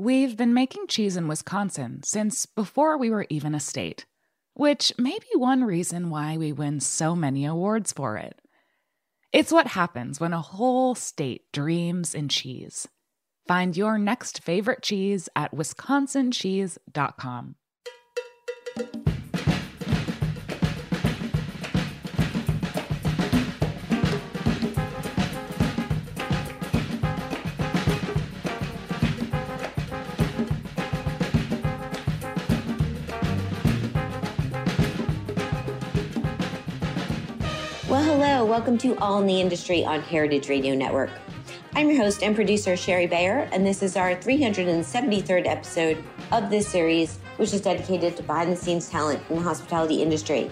We've been making cheese in Wisconsin since before we were even a state, which may be one reason why we win so many awards for it. It's what happens when a whole state dreams in cheese. Find your next favorite cheese at wisconsincheese.com. hello. Welcome to All in the Industry on Heritage Radio Network. I'm your host and producer, Shari Bayer, and this is our 373rd episode of this series, which is dedicated to behind the scenes talent in the hospitality industry.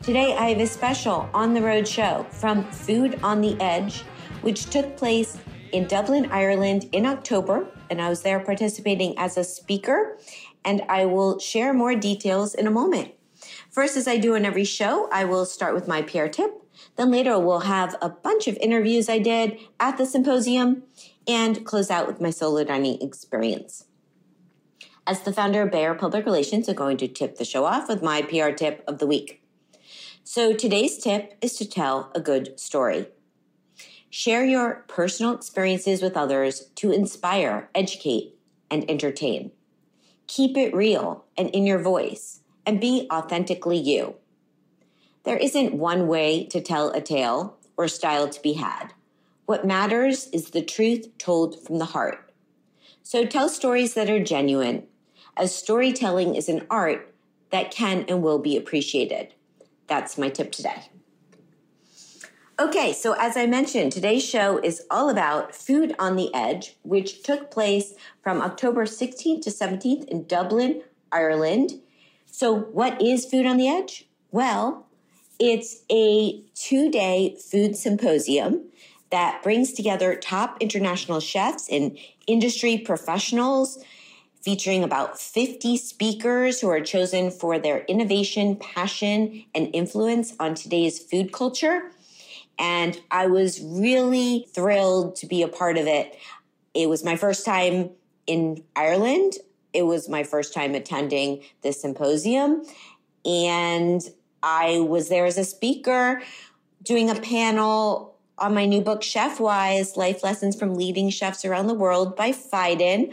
Today, I have a special on the road show from Food on the Edge, which took place in Dublin, Ireland in October, and I was there participating as a speaker, and I will share more details in a moment. First, as I do in every show, I will start with my PR tip. Then later, we'll have a bunch of interviews I did at the symposium and close out with my solo dining experience. As the founder of Bayer Public Relations, I'm going to tip the show off with my PR tip of the week. So today's tip is to tell a good story. Share your personal experiences with others to inspire, educate, and entertain. Keep it real and in your voice and be authentically you. There isn't one way to tell a tale or style to be had. What matters is the truth told from the heart. So tell stories that are genuine, as storytelling is an art that can and will be appreciated. That's my tip today. Okay, so as I mentioned, today's show is all about Food on the Edge, which took place from October 16th to 17th in Dublin, Ireland. So, what is Food on the Edge? Well, it's a two day food symposium that brings together top international chefs and industry professionals, featuring about 50 speakers who are chosen for their innovation, passion, and influence on today's food culture. And I was really thrilled to be a part of it. It was my first time in Ireland. It was my first time attending this symposium. And I was there as a speaker doing a panel on my new book, Chefwise Life Lessons from Leading Chefs Around the World by Phaidon.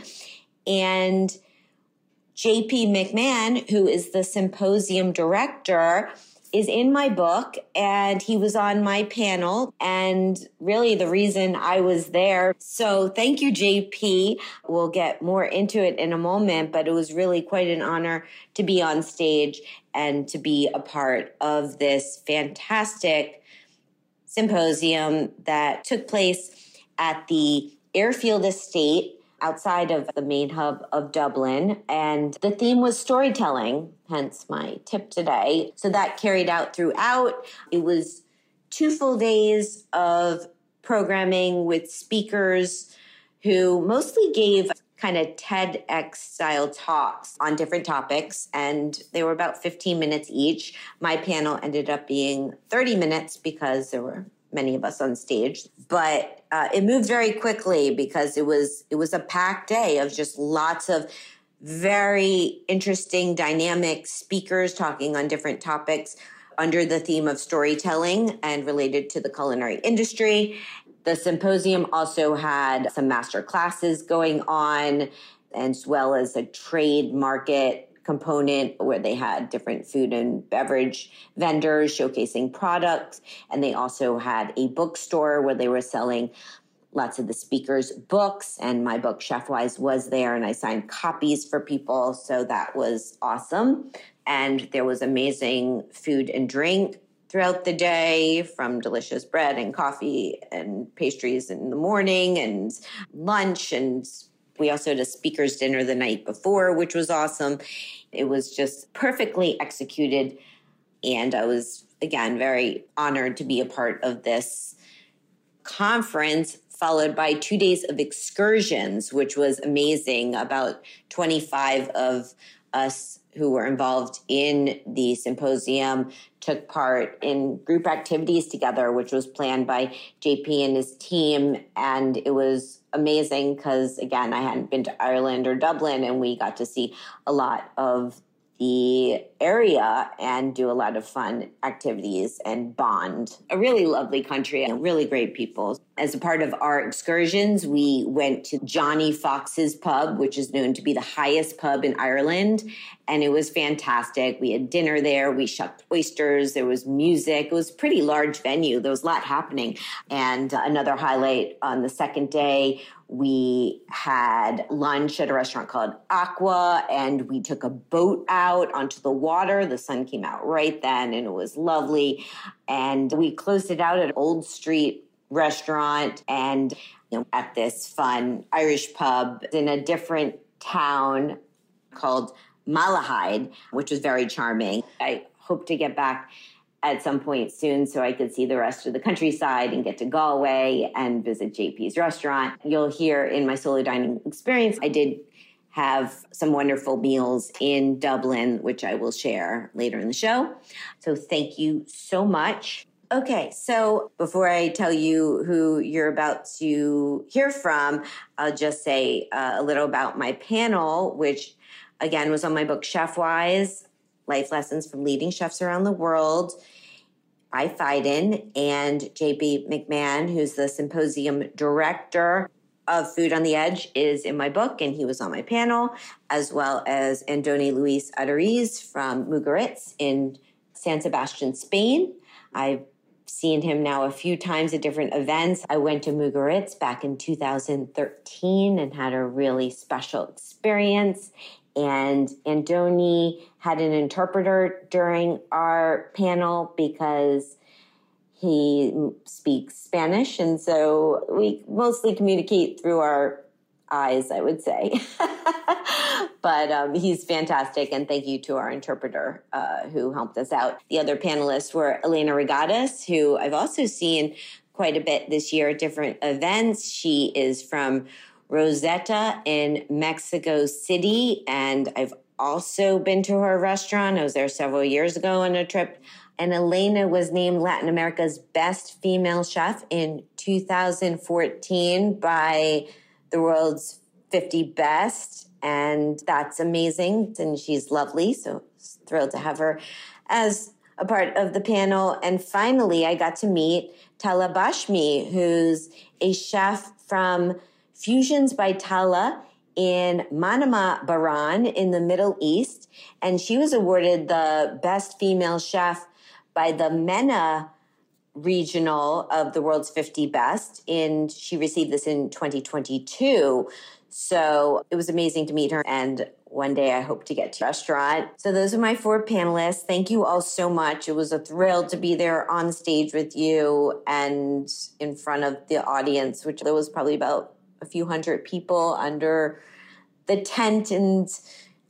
And JP McMahon, who is the symposium director, is in my book and he was on my panel and really the reason I was there. So thank you, JP. We'll get more into it in a moment, but it was really quite an honor to be on stage and to be a part of this fantastic symposium that took place at the Airfield Estate outside of the main hub of Dublin. And the theme was storytelling, hence my tip today. So that carried out throughout. It was two full days of programming with speakers who mostly gave kind of TEDx style talks on different topics, and they were about 15 minutes each. My panel ended up being 30 minutes because there were many of us on stage. But uh, it moved very quickly because it was it was a packed day of just lots of very interesting, dynamic speakers talking on different topics under the theme of storytelling and related to the culinary industry. The symposium also had some master classes going on, as well as a trade market component where they had different food and beverage vendors showcasing products. And they also had a bookstore where they were selling lots of the speakers' books. And my book, Chefwise, was there, and I signed copies for people. So that was awesome. And there was amazing food and drink throughout the day from delicious bread and coffee and pastries in the morning and lunch and we also had a speaker's dinner the night before, which was awesome. It was just perfectly executed. And I was, again, very honored to be a part of this conference, followed by two days of excursions, which was amazing. About 25 of us who were involved in the symposium took part in group activities together, which was planned by JP and his team. And it was amazing because, again, I hadn't been to Ireland or Dublin, and we got to see a lot of the area and do a lot of fun activities and bond. A really lovely country and really great people. As a part of our excursions, we went to Johnny Fox's pub, which is known to be the highest pub in Ireland. And it was fantastic. We had dinner there. We shucked oysters. There was music. It was a pretty large venue. There was a lot happening. And another highlight on the second day we had lunch at a restaurant called Aqua, and we took a boat out onto the water. The sun came out right then, and it was lovely. And we closed it out at Old Street restaurant and you know, at this fun Irish pub in a different town called Malahide, which was very charming. I hope to get back at some point soon so I could see the rest of the countryside and get to Galway and visit JP's restaurant. You'll hear in my solo dining experience, I did have some wonderful meals in Dublin, which I will share later in the show. So thank you so much. Okay, so before I tell you who you're about to hear from, I'll just say uh, a little about my panel, which again was on my book Chefwise Life Lessons from Leading Chefs Around the World by Phaidon and JP McMahon, who's the symposium director of Food on the Edge, is in my book, and he was on my panel, as well as Andoni Luis Aduriz from Mugaritz in San Sebastian, Spain. I've seen him now a few times at different events. I went to Mugaritz back in 2013 and had a really special experience. And Andoni had an interpreter during our panel because he speaks Spanish. And so we mostly communicate through our eyes, I would say. but um, he's fantastic. And thank you to our interpreter uh, who helped us out. The other panelists were Elena Reygadas, who I've also seen quite a bit this year at different events. She is from Rosetta in Mexico City. And I've also been to her restaurant. I was there several years ago on a trip. And Elena was named Latin America's best female chef in 2014 by the world's 50 best. And that's amazing. And she's lovely. So thrilled to have her as a part of the panel. And finally, I got to meet Tala Bashmi, who's a chef from Fusions by Tala in Manama, Bahrain, in the Middle East. And she was awarded the best female chef by the MENA regional of the world's 50 best. And she received this in 2022. So it was amazing to meet her. And one day I hope to get to restaurant. So those are my four panelists. Thank you all so much. It was a thrill to be there on stage with you and in front of the audience, which there was probably about a few hundred people under the tent and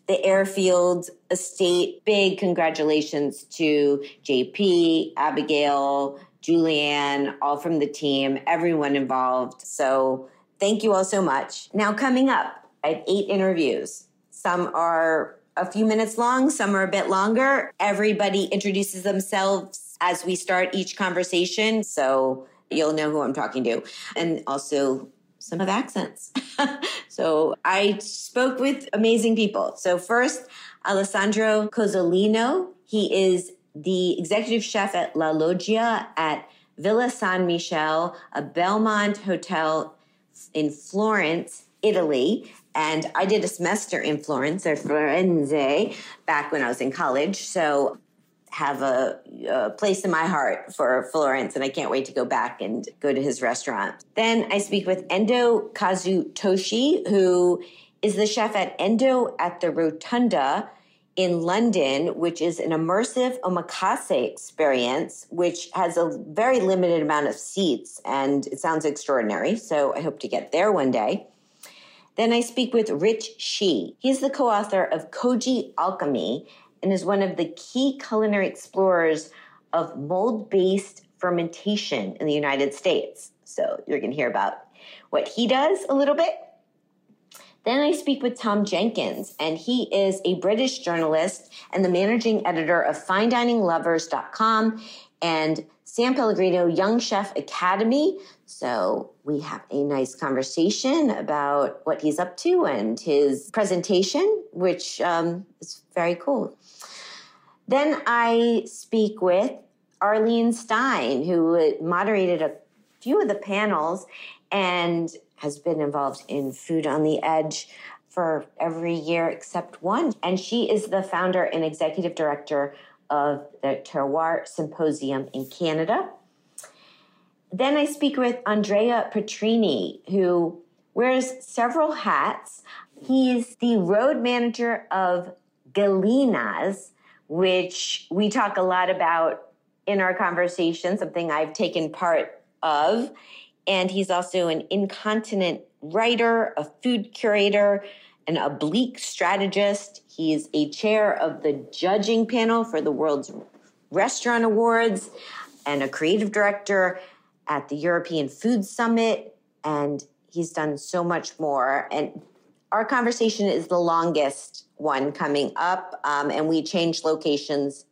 the airfield estate. Big congratulations to JP, Abigail, Julianne, all from the team, everyone involved. So thank you all so much. Now, coming up, I have eight interviews. Some are a few minutes long, some are a bit longer. Everybody introduces themselves as we start each conversation. So you'll know who I'm talking to. And also some of accents. so I spoke with amazing people. So first, Alessandro Cozzolino. He is the executive chef at La Loggia at Villa San Michele, a Belmond hotel in Florence, Italy. And I did a semester in Florence or Firenze back when I was in college. So have a, a, place in my heart for Florence, and I can't wait to go back and go to his restaurant. Then I speak with Endo Kazutoshi, who is the chef at Endo at the Rotunda in London, which is an immersive omakase experience, which has a very limited amount of seats, and it sounds extraordinary. So I hope to get there one day. Then I speak with Rich Shih. He's the co author of Koji Alchemy and is one of the key culinary explorers of mold based fermentation in the United States. So you're going to hear about what he does a little bit. Then I speak with Tom Jenkins, and he is a British journalist and the managing editor of FineDiningLovers.com and San Pellegrino Young Chef Academy. So we have a nice conversation about what he's up to and his presentation, which um, is very cool. Then I speak with Arlene Stein, who moderated a few of the panels and has been involved in Food on the Edge for every year except one. And she is the founder and executive director of the Terroir Symposium in Canada. Then I speak with Andrea Petrini, who wears several hats. He's the road manager of Gelinaz, which we talk a lot about in our conversation, something I've taken part of. And he's also an incontinent writer, a food curator, an oblique strategist. He's a chair of the judging panel for the World's Restaurant Awards and a creative director at the European Food Summit. And he's done so much more. And our conversation is the longest one coming up, um, and we change locations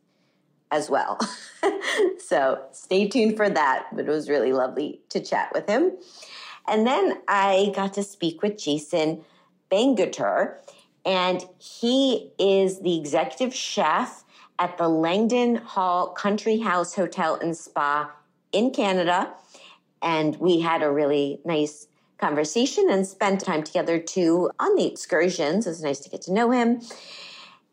as well. so stay tuned for that. But it was really lovely to chat with him. And then I got to speak with Jason Bangerter, and he is the executive chef at the Langdon Hall Country House Hotel and Spa in Canada. And we had a really nice conversation and spent time together too on the excursions. It was nice to get to know him.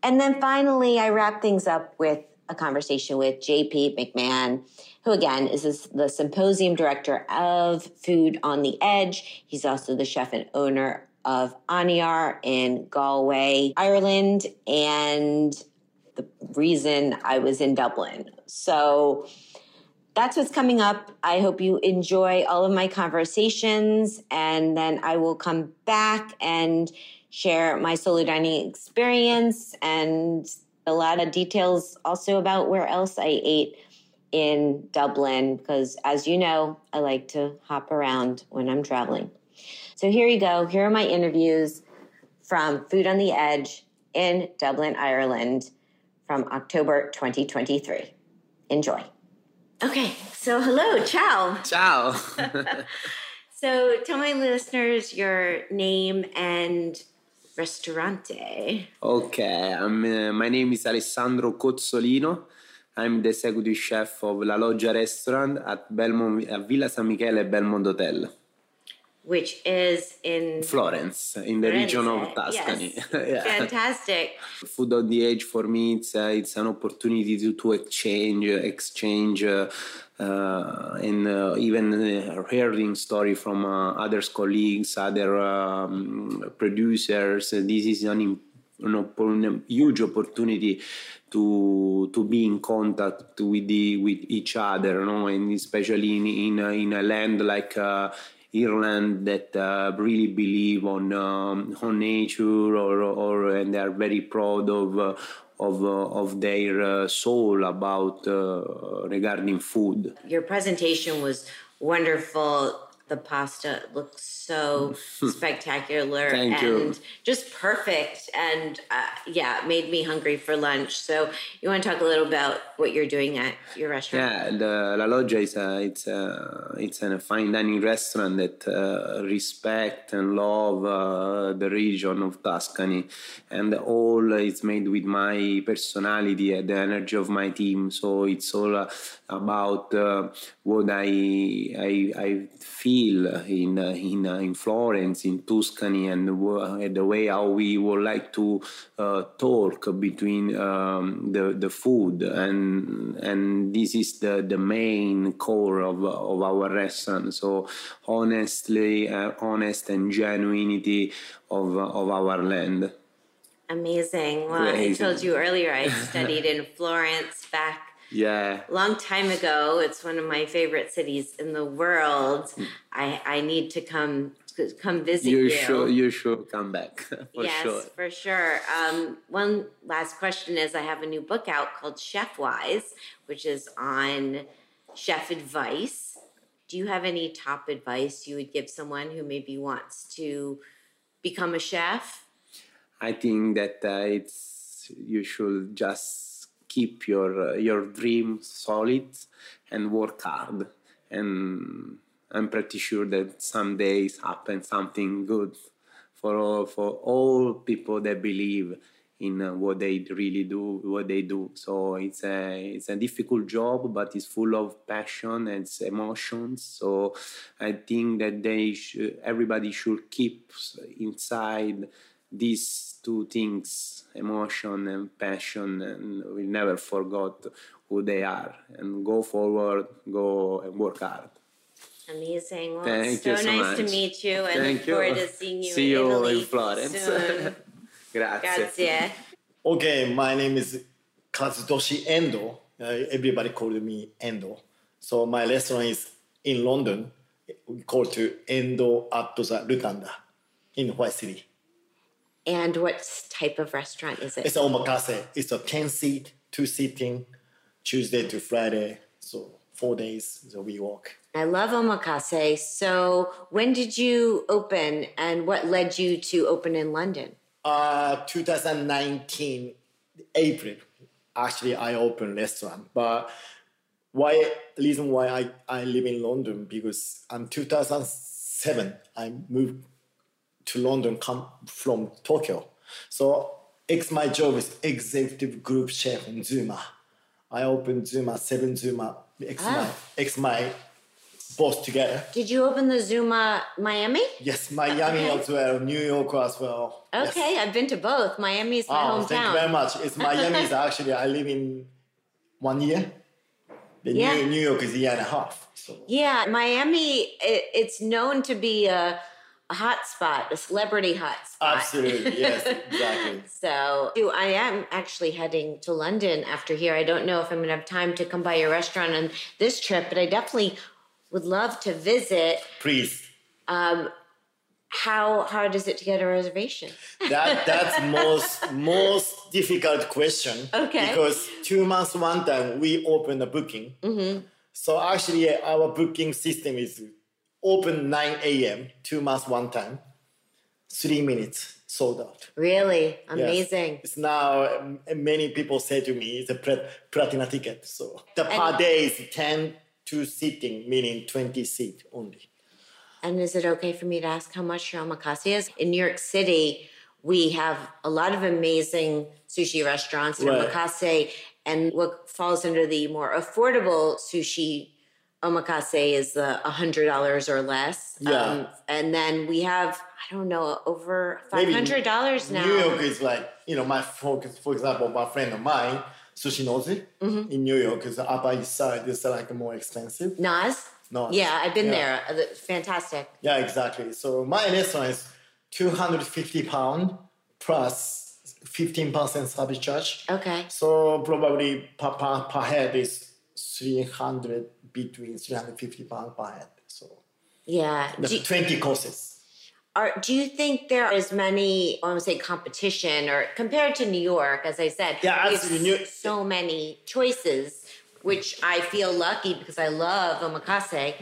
And then finally, I wrap things up with a conversation with JP McMahon, who again is the symposium director of Food on the Edge. He's also the chef and owner of Aniar in Galway, Ireland, and the reason I was in Dublin. So that's what's coming up. I hope you enjoy all of my conversations, and then I will come back and share my solo dining experience and a lot of details also about where else I ate in Dublin, because as you know, I like to hop around when I'm traveling. So here you go. Here are my interviews from Food on the Edge in Dublin, Ireland from October 2023. Enjoy. Okay, so hello, ciao. Ciao. so tell my listeners your name and restaurante. Okay, uh, my name is Alessandro Cozzolino. I'm the executive chef of La Loggia Restaurant at Belmont, at Villa San Michele Belmont Hotel which is in Florence, in the Florence. region of Tuscany. Yes. yeah. Fantastic. Food on the edge for me, it's uh, it's an opportunity to, to exchange, exchange, uh, uh, and uh, even uh, hearing story from uh, other colleagues, other um, producers. This is an, an, huge opportunity to to be in contact with the with each other, you know, and especially in in, in a land like Ireland that uh, really believe on um, on nature or, or and they are very proud of uh, of, uh, of their uh, soul about uh, regarding food. Your presentation was wonderful. The pasta looks so spectacular Thank and you. just perfect. And uh, yeah, made me hungry for lunch. So you want to talk a little about what you're doing at your restaurant? Yeah, the La Loggia is a it's a it's a fine dining restaurant that uh, respect and love uh, the region of Tuscany, and all is made with my personality and the energy of my team. So it's all uh, about uh, what I I, I feel in uh, in uh, in Florence, in Tuscany, and the, wa- the way how we would like to uh, talk between um, the the food and and this is the the main core of of our restaurant. So honestly, uh, honest and genuinity of of our land. Amazing. Well, I told you earlier I studied in Florence back Yeah. long time ago. It's one of my favorite cities in the world. I, I need to come come visit you. You should you sure come back for yes, sure. for sure. Um, one last question is I have a new book out called Chefwise, which is on chef advice. Do you have any top advice you would give someone who maybe wants to become a chef? I think that uh, it's you should just keep your uh, your dream solid and work hard. And I'm pretty sure that some days happen something good for all for all people that believe in uh, what they really do, what they do. So it's a it's a difficult job, but it's full of passion and emotions. So I think that they should, everybody should keep inside these two things, emotion and passion, and we never forgot who they are. And go forward, go and work hard. Amazing. Well, Thank it's so you so nice to meet you and Thank look you. forward to seeing you See in you Italy in Florence. soon. Grazie. Grazie. Okay, my name is Kazutoshi Endo. Uh, everybody called me Endo. So my restaurant is in London. We call to Endo at the Lutanda in White City. And what type of restaurant is it? It's omakase. It's a 10 seat, two seating, Tuesday to Friday. So four days so we walk. I love omakase. So, when did you open and what led you to open in London? Uh, 2019 April, actually I opened restaurant. But why reason why I, I live in London because in 2007 I moved to London come from Tokyo. So ex my job is executive group chef in Zuma. I opened Zuma, seven Zuma, ex my Ah. ex my boss together. Did you open the Zuma Miami? Yes, Miami Okay. as well, New York as well. Yes. Okay, I've been to both. Miami is my Oh, hometown. thank you very much. It's Miami is actually I live in one year. The Yeah. New, New York is a year and a half. So Yeah, Miami, it, it's known to be a, a hot spot, a celebrity hot spot. absolutely, yes, exactly. So do- I am actually heading to London after here. I don't know if I'm going to have time to come by your restaurant on this trip, but I definitely would love to visit. Please. Um, how hard is it to get a reservation? That that's most most difficult question. Okay. Because two months one time we open the booking. Mm-hmm. So actually our booking system is open 9 a.m. two months one time, three minutes sold out. Really Yes. amazing. It's now um, many people say to me it's a plat- platinum ticket. So the per And- day is 10 to seating, meaning 20 seat only. And is it okay for me to ask how much your omakase is? In New York City, we have a lot of amazing sushi restaurants and Right. omakase, and what falls under the more affordable sushi omakase is the hundred dollars or less. Um, Yeah. and then we have I don't know over five hundred dollars now. New York is like, you know, my focus, for example, my friend of mine, Sushi Nozi, Mm-hmm. in New York, is the Upper East Side, is like more expensive. Nas. No. Yeah, I've been Yeah. there. Uh, Fantastic. Yeah, exactly. So my restaurant is 250 pound plus 15% service charge. Okay. So probably per, per, per head is 300, between 350 pound per head. So Yeah. the Do, 20 courses. are, do you think there are as many, I want to say competition or compared to New York, as I said, Yeah, we have. New- so many choices, which I feel lucky because I love omakase.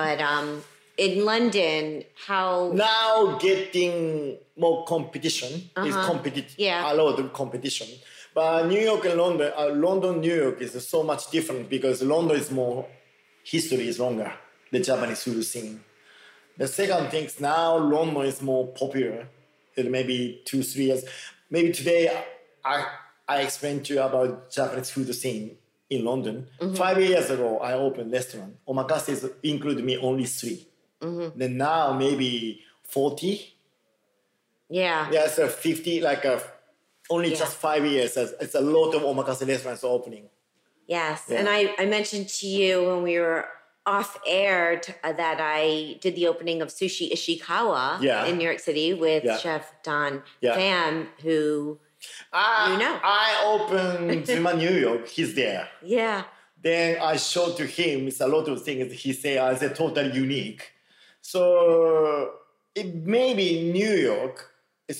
But um, in London, how now getting more competition is competitive. Yeah. a lot of competition. But New York and London, uh, London, New York is so much different because London is more history is longer. The Japanese food scene. The second thing is now London is more popular. It maybe two three years. Maybe today I I explained to you about Japanese food scene in London. Five years ago I opened restaurant. Omakase include me only 3 Then now maybe forty. yeah. Yeah, so 50, like a, only Yeah. just five years. It's it's a lot of omakase restaurants opening. Yes, Yeah. and I, I mentioned to you when we were off air t- uh, that I did the opening of Sushi Ishikawa Yeah. in New York City with. Chef Don Yeah. Pham, who, I, You know. I opened Zuma New York. He's there. yeah, Then I showed to him it's a lot of things he say as a totally unique. So it may maybe New York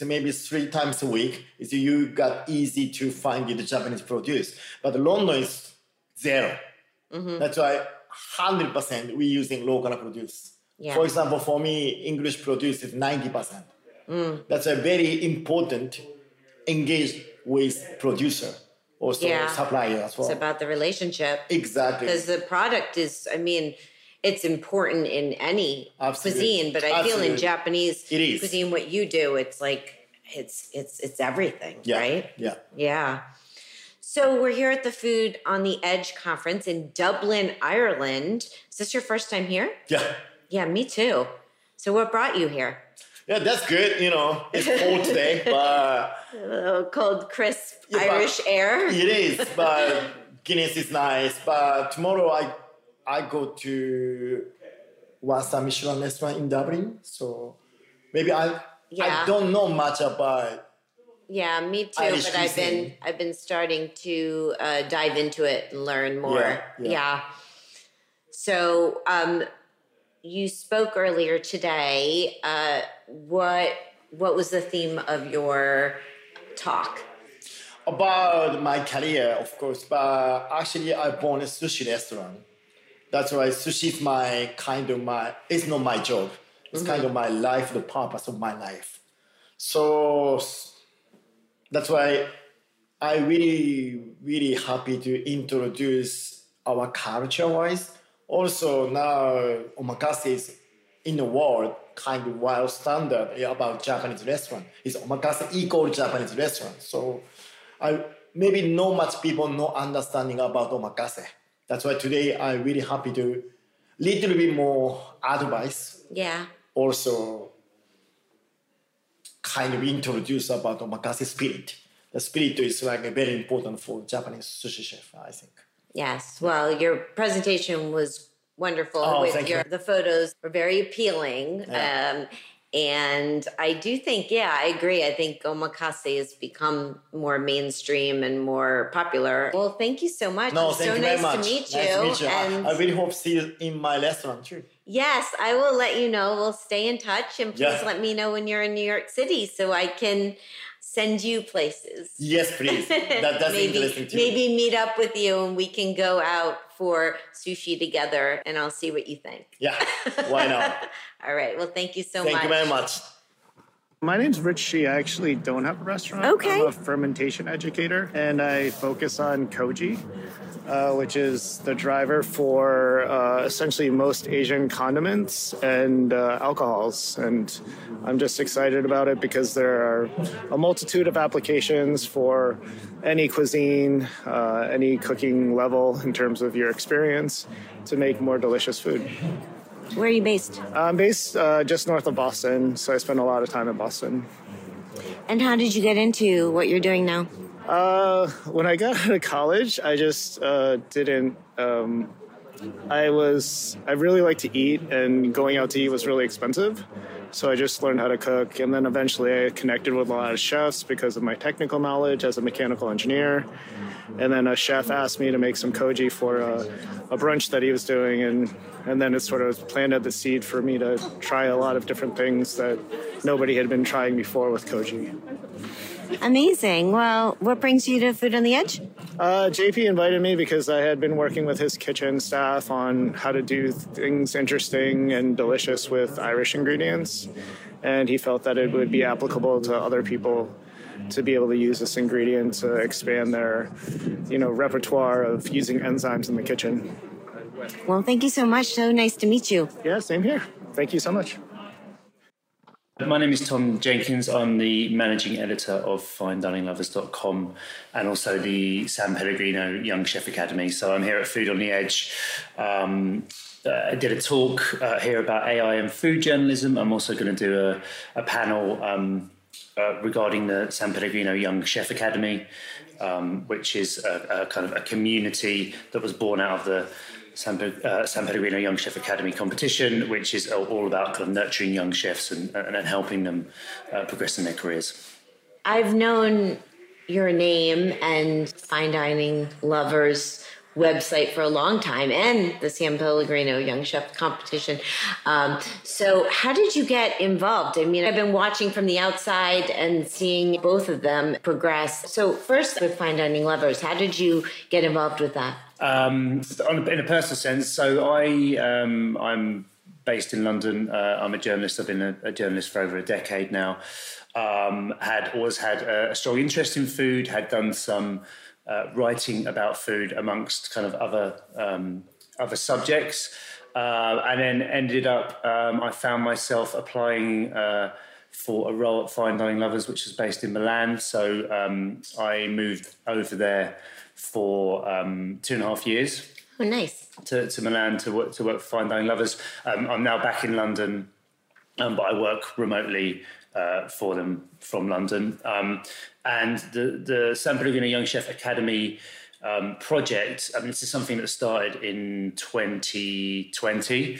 is maybe three times a week. Is you got easy to find the Japanese produce, but London is 0 Mm-hmm. That's why hundred percent we using local produce. Yeah. For example, for me, English produce is ninety percent. Mm. That's a very important engage with producer, also Yeah. supplier as well. it's about the relationship exactly. because the product is, I mean, it's important in any Absolutely. cuisine, but I feel in Japanese It is. cuisine, what you do, it's like it's it's it's everything, Yeah. right? Yeah. Yeah. So we're here at the Food on the Edge conference in Dublin, Ireland. Is this your first time here? Yeah. Yeah, me too. So what brought you here? Yeah, that's good. You know, it's cold today, but cold, crisp Yeah, Irish air. it is. But Guinness is nice. But tomorrow I I go to one star Michelin restaurant in Dublin. So maybe I Yeah. I don't know much about Yeah, me too. Irish but I've been. I've been starting to uh, dive into it and learn more. Yeah, yeah. So um, you spoke earlier today. Uh, what what was the theme of your talk? about my career, of course. But actually, I born a sushi restaurant. That's why sushi is my kind of my. It's not my job. It's kind of mm-hmm. my life, the purpose of my life. So that's why I really, really happy to introduce our culture wise. Also now omakase is in the world kind of wild standard about Japanese restaurant. It's omakase equal Japanese restaurant. So I maybe not much people no understanding about omakase. That's why today I'm really happy to little bit more advice Yeah. also kind of introduce about omakase spirit. The spirit is like very important for Japanese sushi chef, I think. Yes. Well, your presentation was wonderful. Oh, with thank your you. the photos were very appealing. Yeah. Um, and I do think, yeah, I agree. I think omakase has become more mainstream and more popular. Well, thank you so much. No, thank so you nice very much. to meet you. Nice to meet you. I- And I, really hope to see you in my restaurant too. yes, I will let you know. We'll stay in touch and please Yeah. let me know when you're in New York City so I can send you places. Yes, please. That, that's maybe, interesting too. Maybe meet up with you and we can go out for sushi together and I'll see what you think. Yeah, why not? All right. Well, thank you so Thank much. Thank you very much. My name's Rich Shih. I actually don't have a restaurant. Okay. I'm a fermentation educator, and I focus on koji, uh, which is the driver for uh, essentially most Asian condiments and uh, alcohols. And I'm just excited about it because there are a multitude of applications for any cuisine, uh, any cooking level in terms of your experience to make more delicious food. Where are you based? I'm based uh, just north of Boston, so I spend a lot of time in Boston. And how did you get into what you're doing now? Uh, when I got out of college, I just uh, didn't. Um, I was. I really like to eat, and going out to eat was really expensive. So I just learned how to cook, and then eventually I connected with a lot of chefs because of my technical knowledge as a mechanical engineer. And then a chef asked me to make some koji for a, a brunch that he was doing, and and then it sort of planted the seed for me to try a lot of different things that nobody had been trying before with koji. Amazing. Well, what brings you to Food on the Edge? Uh, JP invited me because I had been working with his kitchen staff on how to do things interesting and delicious with Irish ingredients. And he felt that it would be applicable to other people to be able to use this ingredient to expand their, you know, repertoire of using enzymes in the kitchen. Well, thank you so much. So nice to meet you. Yeah, same here. Thank you so much. My name is Tom Jenkins. I'm the managing editor of FineDiningLovers.com and also the San Pellegrino Young Chef Academy. So I'm here at Food on the Edge. Um, uh, I did a talk uh, here about AI and food journalism. I'm also going to do a, a panel um, uh, regarding the San Pellegrino Young Chef Academy, um, which is a, a, kind of a community that was born out of the San, uh, San Pellegrino Young Chef Academy competition, which is all about kind of nurturing young chefs and, and, and helping them uh, progress in their careers. I've known your name and fine dining lovers website for a long time and the San Pellegrino Young Chef competition. Um, so, how did you get involved? I mean, I've been watching from the outside and seeing both of them progress. So, first with Fine Dining Lovers, how did you get involved with that? Um, in a personal sense, so I um, I'm based in London. Uh, I'm a journalist. I've been a, a, journalist for over a decade now. Um, had always had a, a, strong interest in food. Had done some uh, writing about food amongst kind of other um, other subjects, uh, and then ended up. Um, I found myself applying uh, for a role at Fine Dining Lovers, which is based in Milan. So um, I moved over there for um, two and a half years. Oh, nice. To, to Milan to work to work for Fine Dining Lovers. Um, I'm now back in London, um, but I work remotely uh, for them from London. Um, and the the San Pellegrino Young Chef Academy um, project. I mean, this is something that started in 2020.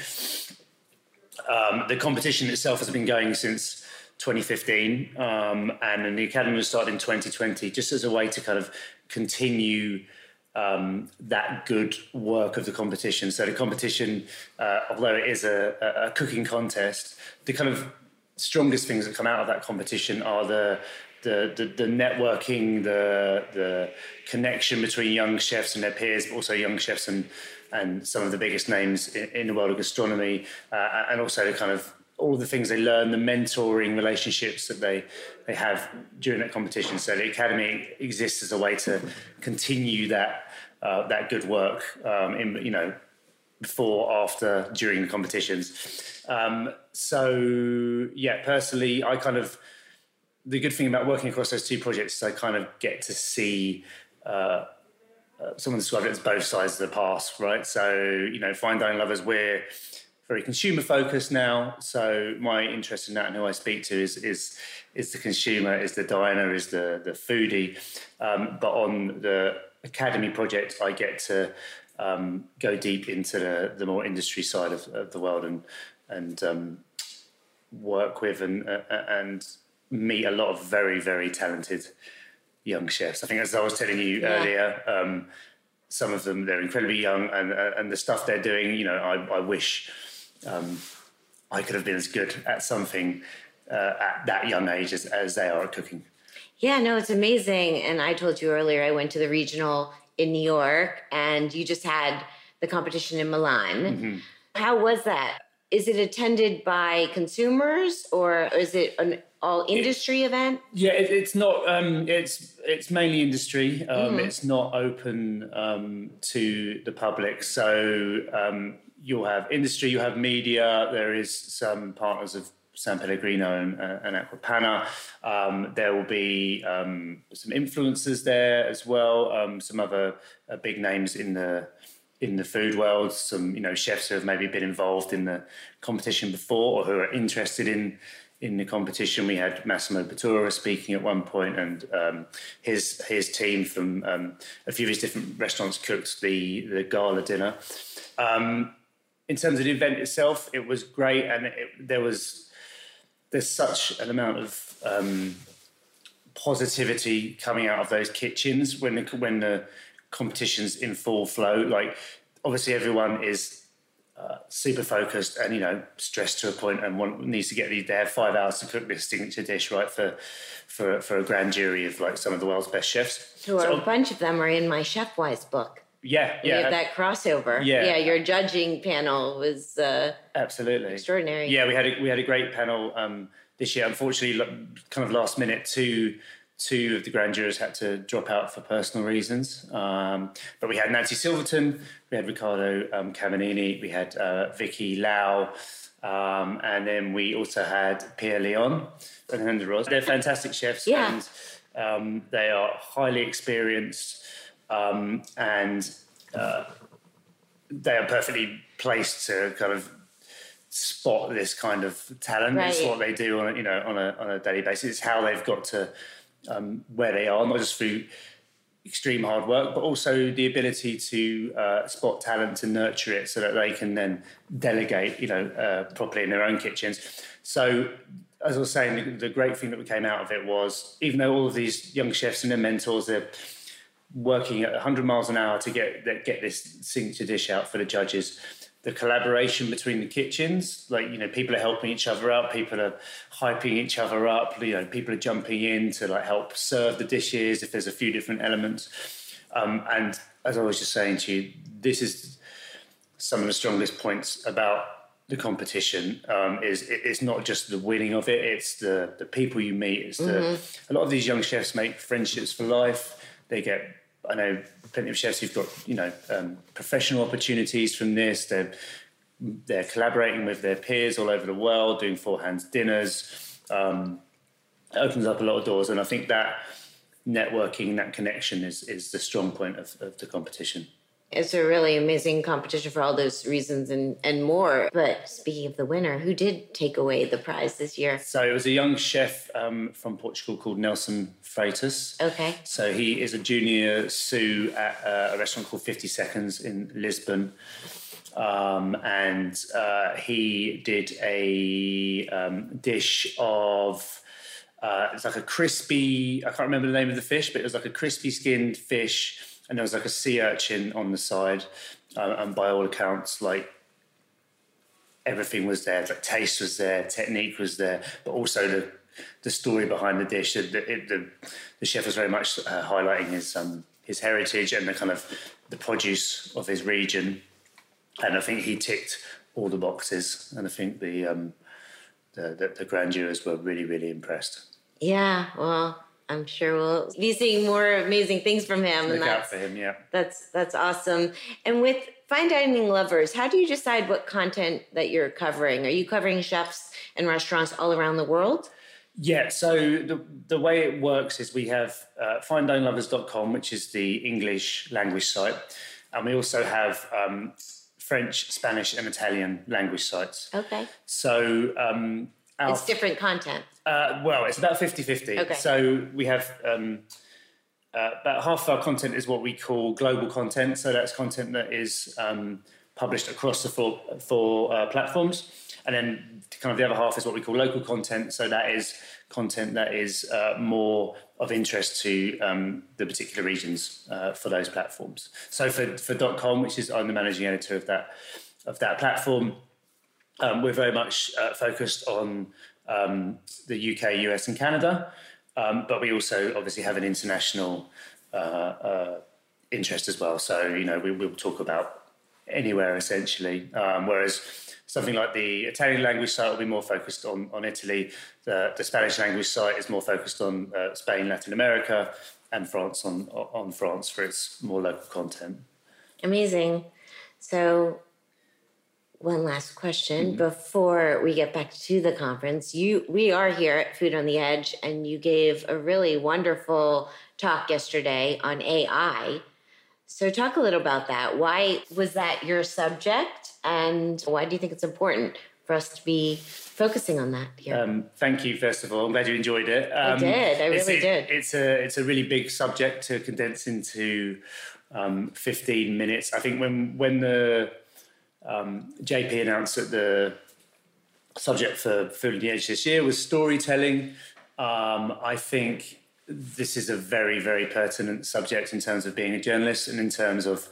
Um, the competition itself has been going since 2015, um, and the academy was started in 2020, just as a way to kind of continue um, that good work of the competition. So the competition, uh, although it is a, a, cooking contest, the kind of strongest things that come out of that competition are the the, the, the networking, the the connection between young chefs and their peers, but also young chefs and and some of the biggest names in, in the world of gastronomy, uh, and also the kind of all the things they learn, the mentoring relationships that they they have during that competition. So the academy exists as a way to continue that uh, that good work um, in you know before, after, during the competitions. Um, so yeah, personally, I kind of the good thing about working across those two projects is I kind of get to see. Uh, uh, someone described it as both sides of the past, right? So, you know, fine dining lovers, we're very consumer focused now. So my interest in that and who I speak to is is is the consumer, is the diner, is the the foodie. Um, but on the academy project, I get to um, go deep into the, the more industry side of, of the world and and um, work with and uh, and meet a lot of very very talented young chefs. I think as I was telling you yeah. earlier um, some of them they're incredibly young and uh, and the stuff they're doing you know I, I wish um, I could have been as good at something uh, at that young age as, as they are at cooking. Yeah, no, it's amazing. And I told you earlier, I went to the regional in New York, and you just had the competition in Milan. Mm-hmm. How was that? Is it attended by consumers, or is it an all industry it, event? Yeah, it, it's not. Um, it's it's mainly industry. Um, mm. It's not open um, to the public. So um, you'll have industry, you have media. There is some partners of San Pellegrino and, uh, and Acqua Panna. Um, there will be um, some influencers there as well. Um, some other uh, big names in the in the food world. Some you know chefs who have maybe been involved in the competition before or who are interested in in the competition. We had Massimo Bottura speaking at one point, and um, his his team from um, a few of his different restaurants cooked the the gala dinner. Um, in terms of the event itself, it was great, and it, there was there's such an amount of um, positivity coming out of those kitchens when the when the competition's in full flow. Like obviously everyone is uh, super focused and you know stressed to a point and want, needs to get. They have five hours to cook this signature dish, right? For for for a grand jury of like some of the world's best chefs. So, so a bunch of them are in my Chefwise book. Yeah, yeah. We that crossover. Yeah. yeah. Your judging panel was uh, absolutely extraordinary. Yeah, we had a, we had a great panel um, this year. Unfortunately, kind of last minute, two two of the grand jurors had to drop out for personal reasons. Um, but we had Nancy Silverton, we had Ricardo um, we had uh, Vicky Lau, um, and then we also had Pierre Leon and Ross. They're fantastic chefs, yeah. and um, they are highly experienced, um, and uh, they are perfectly placed to kind of spot this kind of talent. Right. It's what they do on a, you know on a on a daily basis. It's how they've got to um, where they are, not just through extreme hard work, but also the ability to uh, spot talent and nurture it so that they can then delegate, you know, uh, properly in their own kitchens. So, as I was saying, the, the, great thing that came out of it was even though all of these young chefs and their mentors, they're working at 100 miles an hour to get get this signature dish out for the judges the collaboration between the kitchens. Like, you know, people are helping each other out, people are hyping each other up, you know, people are jumping in to like help serve the dishes if there's a few different elements. Um, and as I was just saying to you, this is some of the strongest points about the competition um, is it, it's not just the winning of it, it's the, the people you meet. It's the, mm-hmm. a lot of these young chefs make friendships for life. They get I know plenty of chefs who've got you know um, professional opportunities from this. They're they're collaborating with their peers all over the world, doing four hands dinners. Um, it opens up a lot of doors, and I think that networking, that connection, is is the strong point of, of the competition it's a really amazing competition for all those reasons and, and more. But speaking of the winner, who did take away the prize this year? So it was a young chef um, from Portugal called Nelson Freitas. Okay. So he is a junior sous at uh, a restaurant called 50 Seconds in Lisbon. Um, and uh, he did a um, dish of. Uh, it's like a crispy. I can't remember the name of the fish, but it was like a crispy skinned fish and there was like a sea urchin on the side, uh, and by all accounts, like everything was there. Like taste was there, technique was there, but also the the story behind the dish. The the, the, chef was very much uh, highlighting his um, his heritage and the kind of the produce of his region, and I think he ticked all the boxes. And I think the um, the, the, the grand jurors were really really impressed. Yeah, well, I'm sure we'll be seeing more amazing things from him. Look and out for him, yeah. That's that's awesome. And with fine dining lovers, how do you decide what content that you're covering? Are you covering chefs and restaurants all around the world? Yeah, so the, the way it works is we have uh, finedininglovers.com, which is the English language site, and we also have um, French, Spanish, and Italian language sites. Okay. So um, our, it's different content. Uh, well, it's about 50 50. Okay. So we have um, uh, about half of our content is what we call global content. So that's content that is um, published across the four, four uh, platforms. And then kind of the other half is what we call local content. So that is content that is uh, more of interest to um, the particular regions uh, for those platforms. So for, for .com, which is I'm the managing editor of that of that platform, um, we're very much uh, focused on um, the UK, US, and Canada, um, but we also obviously have an international uh, uh, interest as well. So you know we will talk about anywhere essentially, um, whereas something like the Italian language site will be more focused on, on Italy. The, the Spanish language site is more focused on uh, Spain, Latin America, and France on on France for its more local content. Amazing. So one last question mm-hmm. before we get back to the conference. You we are here at Food on the Edge and you gave a really wonderful talk yesterday on AI. So talk a little about that. Why was that your subject and why do you think it's important for us to be focusing on that here? Um, thank you first of all. I'm glad you enjoyed it. Um, I did. I really it, did. It's a it's a really big subject to condense into um, 15 minutes. I think when when the um, JP announced that the subject for Food on the Edge this year was storytelling. Um, I think this is a very, very pertinent subject in terms of being a journalist and in terms of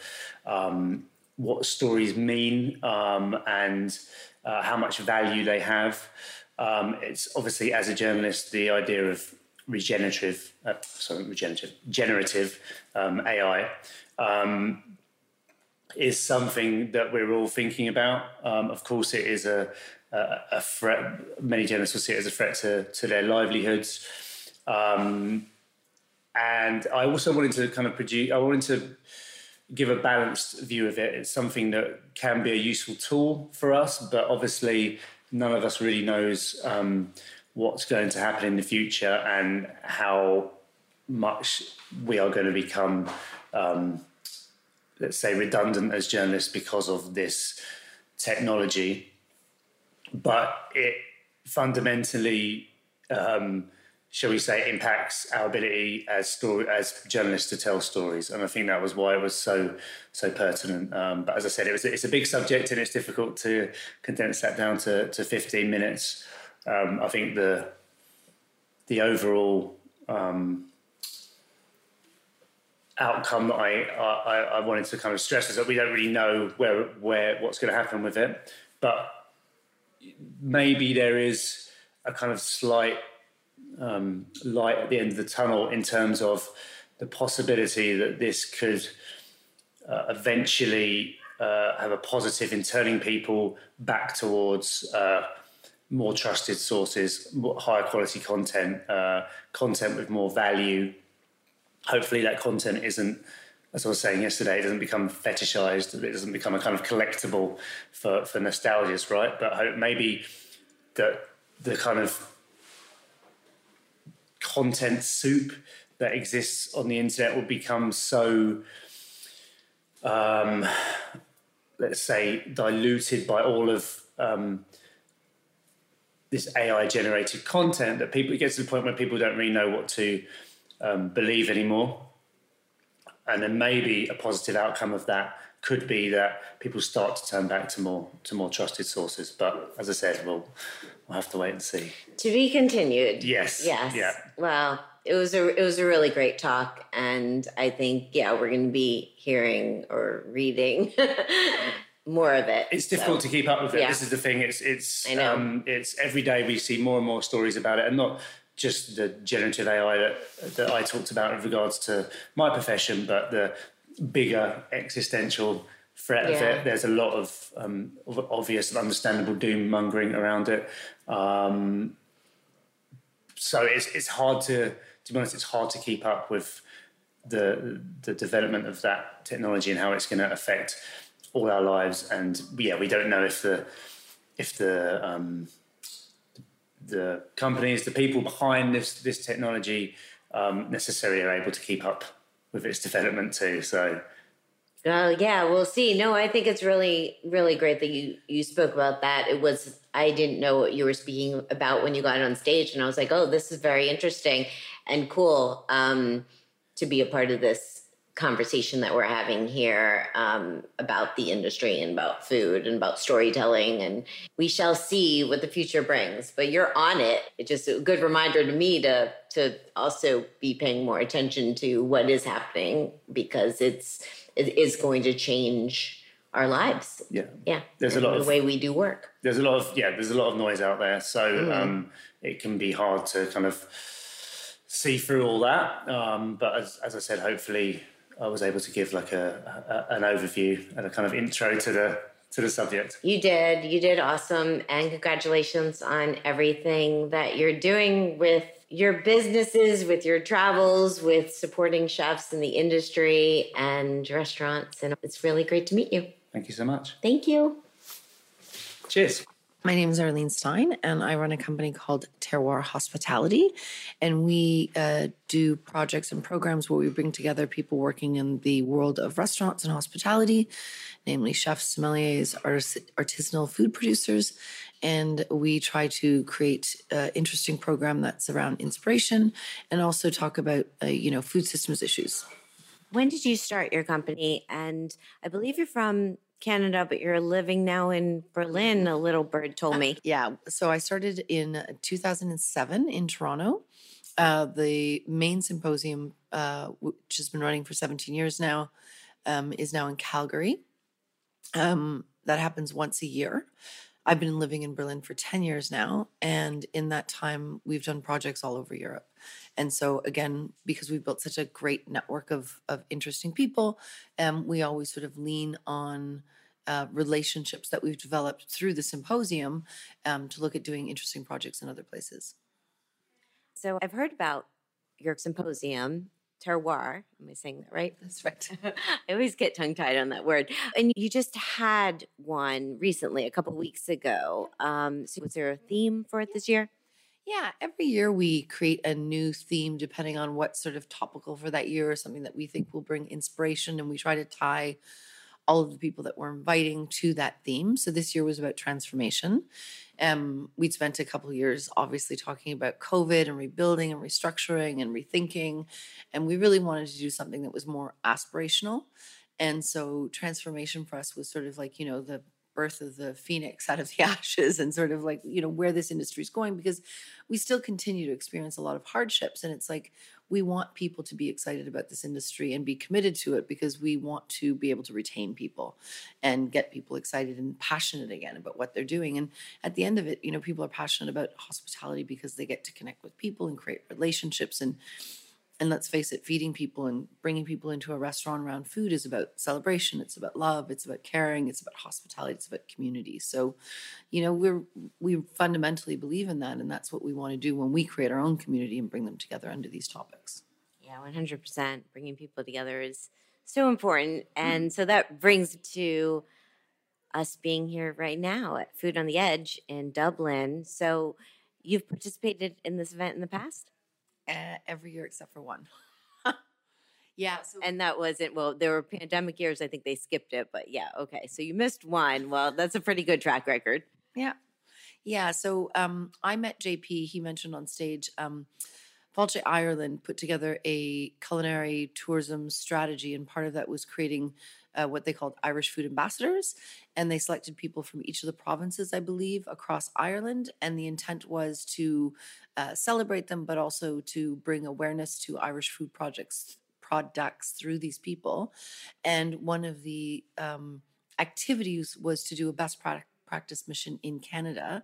um, what stories mean um, and uh, how much value they have. Um, it's obviously, as a journalist, the idea of regenerative, uh, sorry, regenerative, generative um, AI is something that we're all thinking about. Um, of course, it is a, a, threat. Many journalists will see it as a threat to, to their livelihoods. Um, and I also wanted to kind of produce, I wanted to give a balanced view of it. It's something that can be a useful tool for us, but obviously none of us really knows um, what's going to happen in the future and how much we are going to become, um, let's say, redundant as journalists because of this technology. But it fundamentally um, shall we say, impacts our ability as story as journalists to tell stories. And I think that was why it was so so pertinent. Um, but as I said, it was it's a big subject and it's difficult to condense that down to, to 15 minutes. Um, I think the the overall um, outcome that I, I, I wanted to kind of stress is that we don't really know where where what's going to happen with it, but maybe there is a kind of slight um, light at the end of the tunnel in terms of the possibility that this could uh, eventually uh, have a positive in turning people back towards uh, more trusted sources, more higher quality content, uh, content with more value. Hopefully, that content isn't, as I was saying yesterday, it doesn't become fetishized. It doesn't become a kind of collectible for for nostalgias, right? But hope maybe that the kind of content soup that exists on the internet will become so um, let's say diluted by all of um, this AI generated content that people it gets to the point where people don't really know what to um, believe anymore. And then maybe a positive outcome of that could be that people start to turn back to more to more trusted sources. But as I said, we'll we'll have to wait and see. To be continued. Yes. Yes. Yeah. Well, it was a it was a really great talk, and I think yeah, we're going to be hearing or reading. more of it. It's difficult so. to keep up with it. Yeah. This is the thing. It's it's I know. um, it's every day we see more and more stories about it, and not just the generative AI that that I talked about in regards to my profession, but the bigger existential threat of it. There's a lot of um, obvious and understandable doom mongering around it. Um, so it's it's hard to to be honest. It's hard to keep up with the the development of that technology and how it's going to affect all our lives. And yeah, we don't know if the if the um, the companies, the people behind this this technology, um, necessarily are able to keep up with its development too. So Oh yeah, we'll see. No, I think it's really, really great that you you spoke about that. It was I didn't know what you were speaking about when you got on stage, and I was like, oh, this is very interesting and cool um, to be a part of this conversation that we're having here um, about the industry and about food and about storytelling. And we shall see what the future brings. But you're on it. It's just a good reminder to me to to also be paying more attention to what is happening because it's it is going to change our lives. yeah, Yeah, There's a lot the of- way we do work. there's a lot of yeah, there's a lot of noise out there. So um, it can be hard to kind of see through all that. Um, but as, as I said, hopefully I was able to give like a, a an overview and a kind of intro to the to the subject. You did. You did awesome. And congratulations on everything that you're doing with your businesses, with your travels, with supporting chefs in the industry and restaurants. And it's really great to meet you. Thank you so much. Thank you. Cheers. My name is Arlene Stein, and I run a company called Terroir Hospitality. And we uh, do projects and programs where we bring together people working in the world of restaurants and hospitality, namely chefs, sommeliers, artis- artisanal food producers. And we try to create an interesting program that's around inspiration and also talk about, uh, you know, food systems issues. When did you start your company? And I believe you're from Canada, but you're living now in Berlin, a little bird told me. Yeah. So I started in 2007 in Toronto. Uh, the main symposium, uh, which has been running for 17 years now, um, is now in Calgary. Um, that happens once a year. I've been living in Berlin for 10 years now. And in that time, we've done projects all over Europe. And so, again, because we've built such a great network of, of interesting people, um, we always sort of lean on uh, relationships that we've developed through the symposium um, to look at doing interesting projects in other places. So, I've heard about your symposium terroir. Am I saying that right? That's right. I always get tongue tied on that word. And you just had one recently, a couple weeks ago. Um, so, was there a theme for it this year? Yeah, every year we create a new theme depending on what's sort of topical for that year or something that we think will bring inspiration. And we try to tie all of the people that we're inviting to that theme. So this year was about transformation. Um, we'd spent a couple years obviously talking about COVID and rebuilding and restructuring and rethinking. And we really wanted to do something that was more aspirational. And so transformation for us was sort of like, you know, the birth of the phoenix out of the ashes and sort of like you know where this industry is going because we still continue to experience a lot of hardships and it's like we want people to be excited about this industry and be committed to it because we want to be able to retain people and get people excited and passionate again about what they're doing. And at the end of it you know people are passionate about hospitality because they get to connect with people and create relationships and and let's face it feeding people and bringing people into a restaurant around food is about celebration it's about love it's about caring it's about hospitality it's about community. So you know we're we fundamentally believe in that and that's what we want to do when we create our own community and bring them together under these topics. Yeah 100% bringing people together is so important. And so that brings to us being here right now at food on the edge in dublin. So you've participated in this event in the past every year except for one. yeah. So and that wasn't well. There were pandemic years. I think they skipped it, but yeah. Okay, so you missed one. Well, that's a pretty good track record. Yeah, yeah. So um, I met JP. He mentioned on stage. Um, Fáilte Ireland put together a culinary tourism strategy, and part of that was creating uh, what they called Irish food ambassadors. And they selected people from each of the provinces, I believe, across Ireland. And the intent was to uh, celebrate them, but also to bring awareness to Irish food projects products through these people. And one of the um, activities was to do a best practice practice mission in Canada.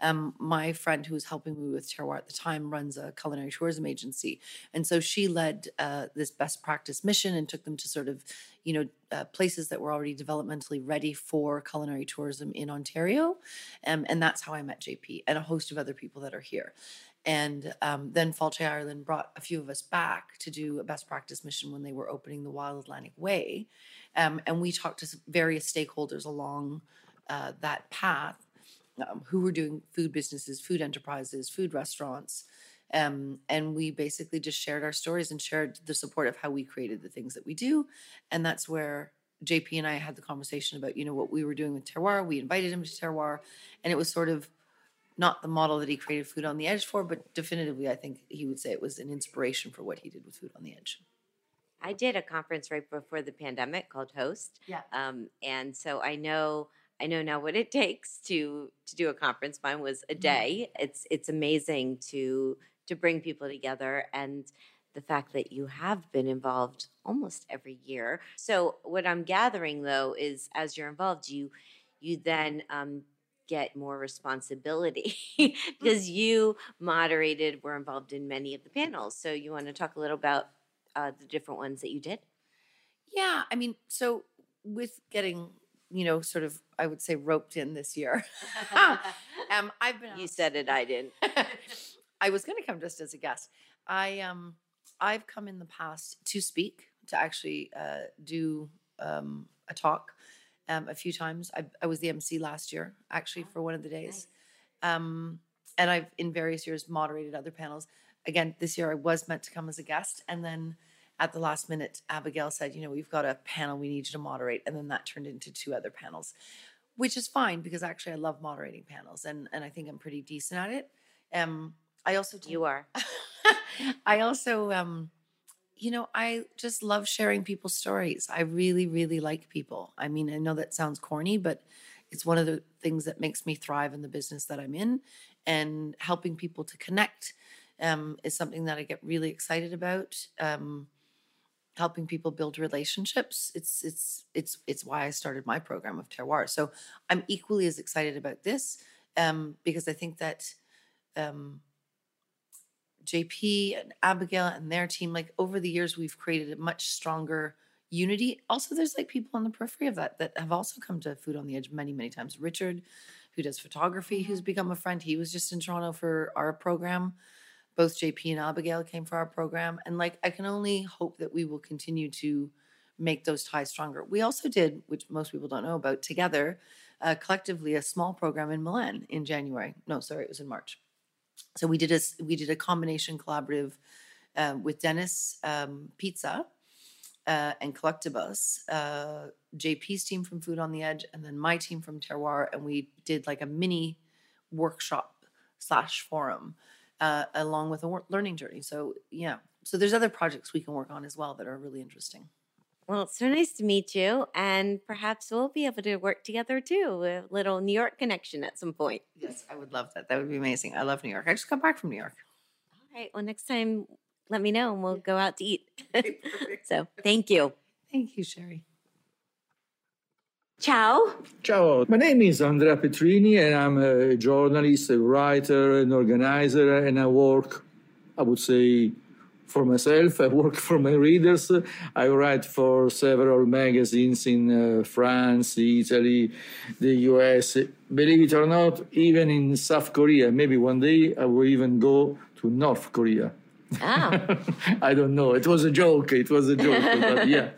Um, my friend who was helping me with Terroir at the time runs a culinary tourism agency. And so she led uh, this best practice mission and took them to sort of, you know, uh, places that were already developmentally ready for culinary tourism in Ontario. Um, and that's how I met JP and a host of other people that are here. And um, then Fáilte Ireland brought a few of us back to do a best practice mission when they were opening the Wild Atlantic Way. Um, and we talked to various stakeholders along uh, that path um, who were doing food businesses, food enterprises, food restaurants. Um, and we basically just shared our stories and shared the support of how we created the things that we do. And that's where JP and I had the conversation about, you know, what we were doing with Terroir. We invited him to Terroir, and it was sort of not the model that he created Food on the Edge for, but definitively, I think he would say it was an inspiration for what he did with Food on the Edge. I did a conference right before the pandemic called Host. Yeah. Um, and so I know I know now what it takes to to do a conference. Mine was a day. Mm-hmm. It's it's amazing to to bring people together and the fact that you have been involved almost every year. So what I'm gathering though is as you're involved, you you then um, get more responsibility because you moderated, were involved in many of the panels. So you want to talk a little about uh, the different ones that you did? Yeah, I mean, so with getting you know, sort of, I would say, roped in this year. um, I've been. You said it. I didn't. I was going to come just as a guest. I um, I've come in the past to speak to actually uh, do um, a talk um, a few times. I, I was the MC last year, actually, for one of the days, um, and I've in various years moderated other panels. Again, this year I was meant to come as a guest, and then at the last minute, Abigail said, you know, we've got a panel we need you to moderate. And then that turned into two other panels, which is fine because actually I love moderating panels and, and I think I'm pretty decent at it. Um, I also do. You are. I also, um, you know, I just love sharing people's stories. I really, really like people. I mean, I know that sounds corny, but it's one of the things that makes me thrive in the business that I'm in. And helping people to connect um, is something that I get really excited about. Um, helping people build relationships. It's it's it's it's why I started my program of terroir. So I'm equally as excited about this um, because I think that um, JP and Abigail and their team, like over the years, we've created a much stronger unity. Also, there's like people on the periphery of that that have also come to Food on the Edge many, many times. Richard, who does photography, who's become a friend. He was just in Toronto for our program. Both JP and Abigail came for our program. And like, I can only hope that we will continue to make those ties stronger. We also did, which most people don't know about, together, uh, collectively, a small program in Milan in January. No, sorry, it was in March. So we did a we did a combination collaborative uh, with Dennis um, Pizza uh, and Collectibus, uh, JP's team from Food on the Edge, and then my team from Terroir, and we did like a mini workshop slash forum uh, along with a learning journey. So yeah, so there's other projects we can work on as well that are really interesting. Well, it's so nice to meet you, and perhaps we'll be able to work together too. A little New York connection at some point. Yes, I would love that. That would be amazing. I love New York. I just got back from New York. All right. Well, next time let me know and we'll go out to eat. so thank you. Thank you, Shari. Ciao. Ciao. My name is Andrea Petrini and I'm a journalist, a writer, an organizer, and I work, I would say, for myself. I work for my readers. I write for several magazines in uh, France, Italy, the US. Believe it or not, even in South Korea. Maybe one day I will even go to North Korea. Oh. I don't know. It was a joke. It was a joke. but yeah,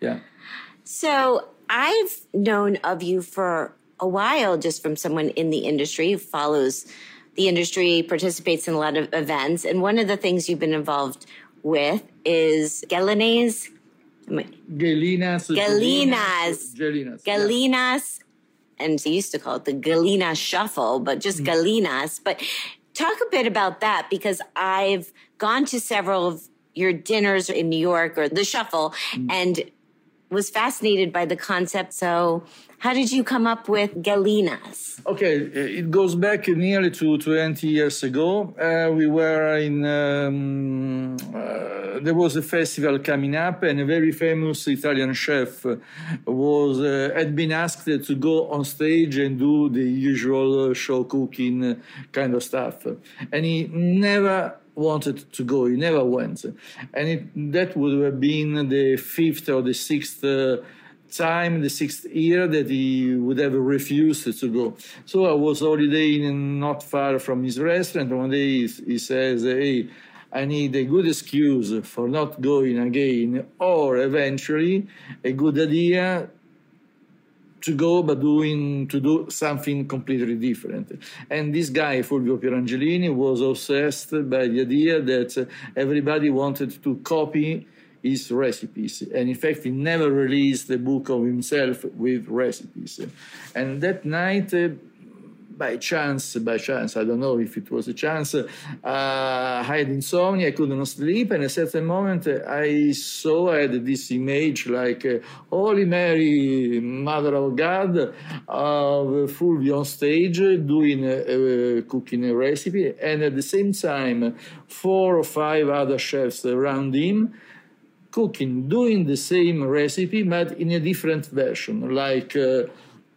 yeah. So I've known of you for a while, just from someone in the industry who follows the industry, participates in a lot of events. And one of the things you've been involved with is Gelinaz. Gelinaz. Gelinaz. Gelinaz. Gelinaz. Yeah. And they used to call it the Gelinaz Shuffle, but just mm. Gelinaz. But talk a bit about that because I've gone to several of your dinners in New York or the shuffle mm. and was fascinated by the concept. So, how did you come up with Gelinaz? Okay, it goes back nearly to 20 years ago. Uh, we were in, um, uh, there was a festival coming up, and a very famous Italian chef was uh, had been asked to go on stage and do the usual show cooking kind of stuff. And he never wanted to go. He never went, and it, that would have been the fifth or the sixth. Uh, time, the sixth year, that he would have refused to go. So I was holidaying not far from his restaurant. One day he, he says, Hey, I need a good excuse for not going again, or eventually a good idea to go but doing to do something completely different. And this guy, Fulvio Pierangelini, was obsessed by the idea that everybody wanted to copy his recipes. And in fact, he never released a book of himself with recipes. And that night, by chance, by chance, I don't know if it was a chance, uh, I had insomnia, I couldn't sleep, and at a certain moment I saw, I had this image like uh, Holy Mary, Mother of God, of Fulvio on stage doing a, a, cooking a recipe, and at the same time, four or five other chefs around him cooking, doing the same recipe, but in a different version, like uh,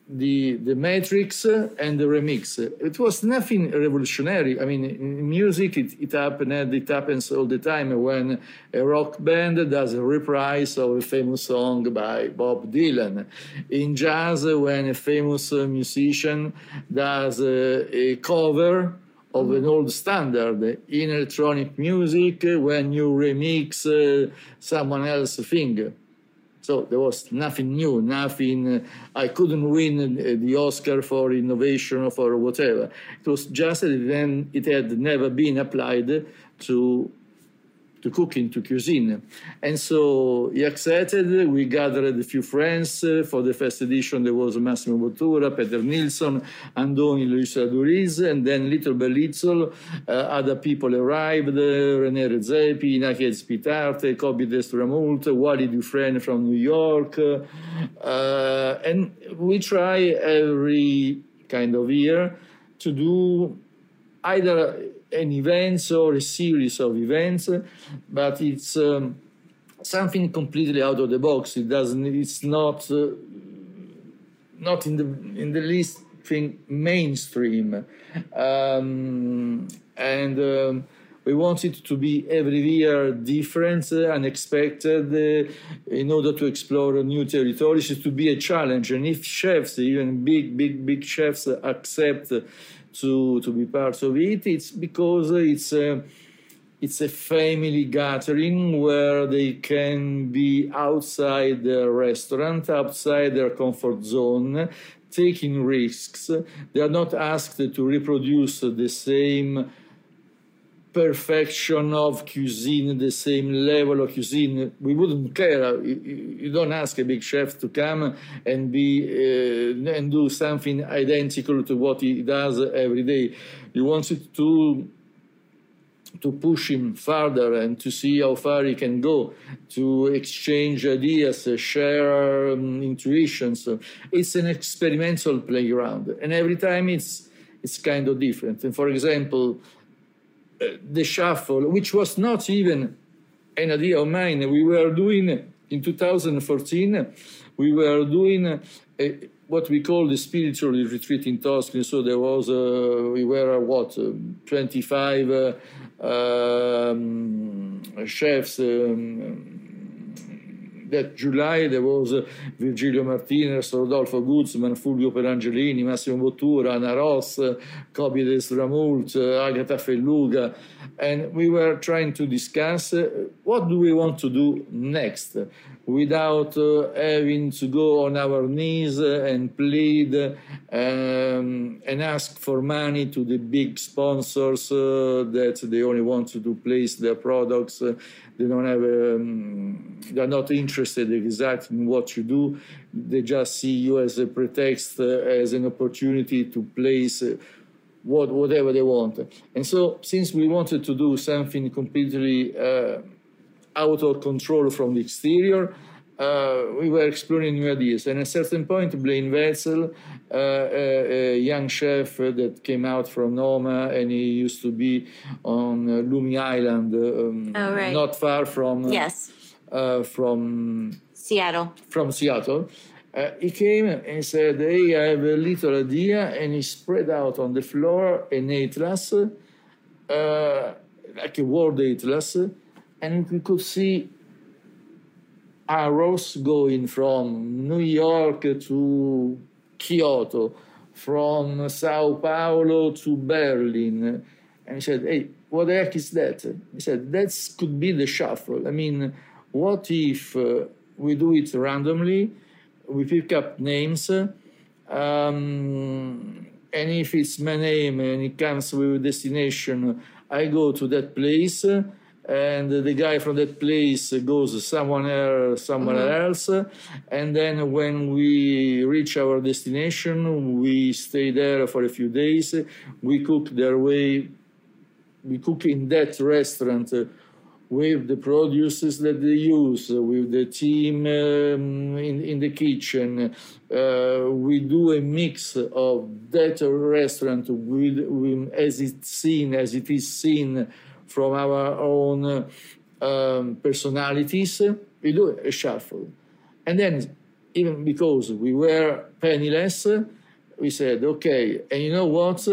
the the Matrix and the remix. It was nothing revolutionary. I mean, in music, it, it happened. It happens all the time when a rock band does a reprise of a famous song by Bob Dylan. In jazz, when a famous musician does a, a cover of an old standard in electronic music when you remix uh, someone else's thing. So there was nothing new, nothing. Uh, I couldn't win the Oscar for innovation or for whatever. It was just that then it had never been applied to to cooking, to cuisine. And so he accepted. We gathered a few friends. Uh, for the first edition, there was Massimo Bottura, Peter Nilsson, Andoni Luis and then little by little, uh, other people arrived, René Redzepi, Iñaki Aizpitarte, Kobe Desramaults, Wylie Dufresne from New York. Uh, and we try every kind of year to do either an event or a series of events, but it's um, something completely out of the box. It doesn't. It's not uh, not in the in the least thing mainstream, um, and. Um, we want it to be every year different, uh, unexpected, uh, in order to explore new territories, to be a challenge. And if chefs, even big, big, big chefs, accept to to be part of it, it's because it's. Uh, it's a family gathering where they can be outside their restaurant, outside their comfort zone, taking risks. They are not asked to reproduce the same perfection of cuisine, the same level of cuisine. We wouldn't care. You, you don't ask a big chef to come and be uh, and do something identical to what he does every day. You want it to to push him further and to see how far he can go, to exchange ideas, share um, intuitions. It's an experimental playground, and every time it's it's kind of different. And for example, uh, the shuffle, which was not even an idea of mine, we were doing in 2014. We were doing a, what we call the spiritual retreat in Tuscany. So there was, uh, we were what, uh, 25 uh, um, chefs. Um, that July there was uh, Virgilio Martinez, Rodolfo Guzman, Fulvio Pierangelini, Massimo Bottura, Ana Roš, uh, Kobe Desramaults, uh, Agatha Felluga, and we were trying to discuss what do we want to do next without having to go on our knees and plead um, and ask for money to the big sponsors that they only want to place their products. They don't have, um, they're not interested exactly in what you do. They just see you as a pretext, uh, as an opportunity to place uh, what, whatever they want. And so, since we wanted to do something completely uh, out of control from the exterior. Uh, we were exploring new ideas. And at a certain point, Blaine Wetzel, uh, a, a, young chef that came out from Noma, and he used to be on uh, Lummi Island, um, oh, right. not far from uh, yes, uh, from Seattle. From Seattle. Uh, he came and said, Hey, I have a little idea. And he spread out on the floor an atlas, like a world atlas and we could see arrows going from New York to Kyoto, from Sao Paulo to Berlin. And he said, Hey, what the heck is that? He said, That could be the shuffle. I mean, what if uh, we do it randomly? We pick up names, um, and if it's my name and it comes with a destination, I go to that place and the guy from that place goes somewhere somewhere mm-hmm. else and then when we reach our destination we stay there for a few days we cook their way we cook in that restaurant with the produces that they use, with the team um, in, in the kitchen. Uh, we do a mix of that restaurant with, with, as it's seen, as it is seen from our own um, personalities, we do a shuffle. And then, even because we were penniless, we said, okay, and you know what?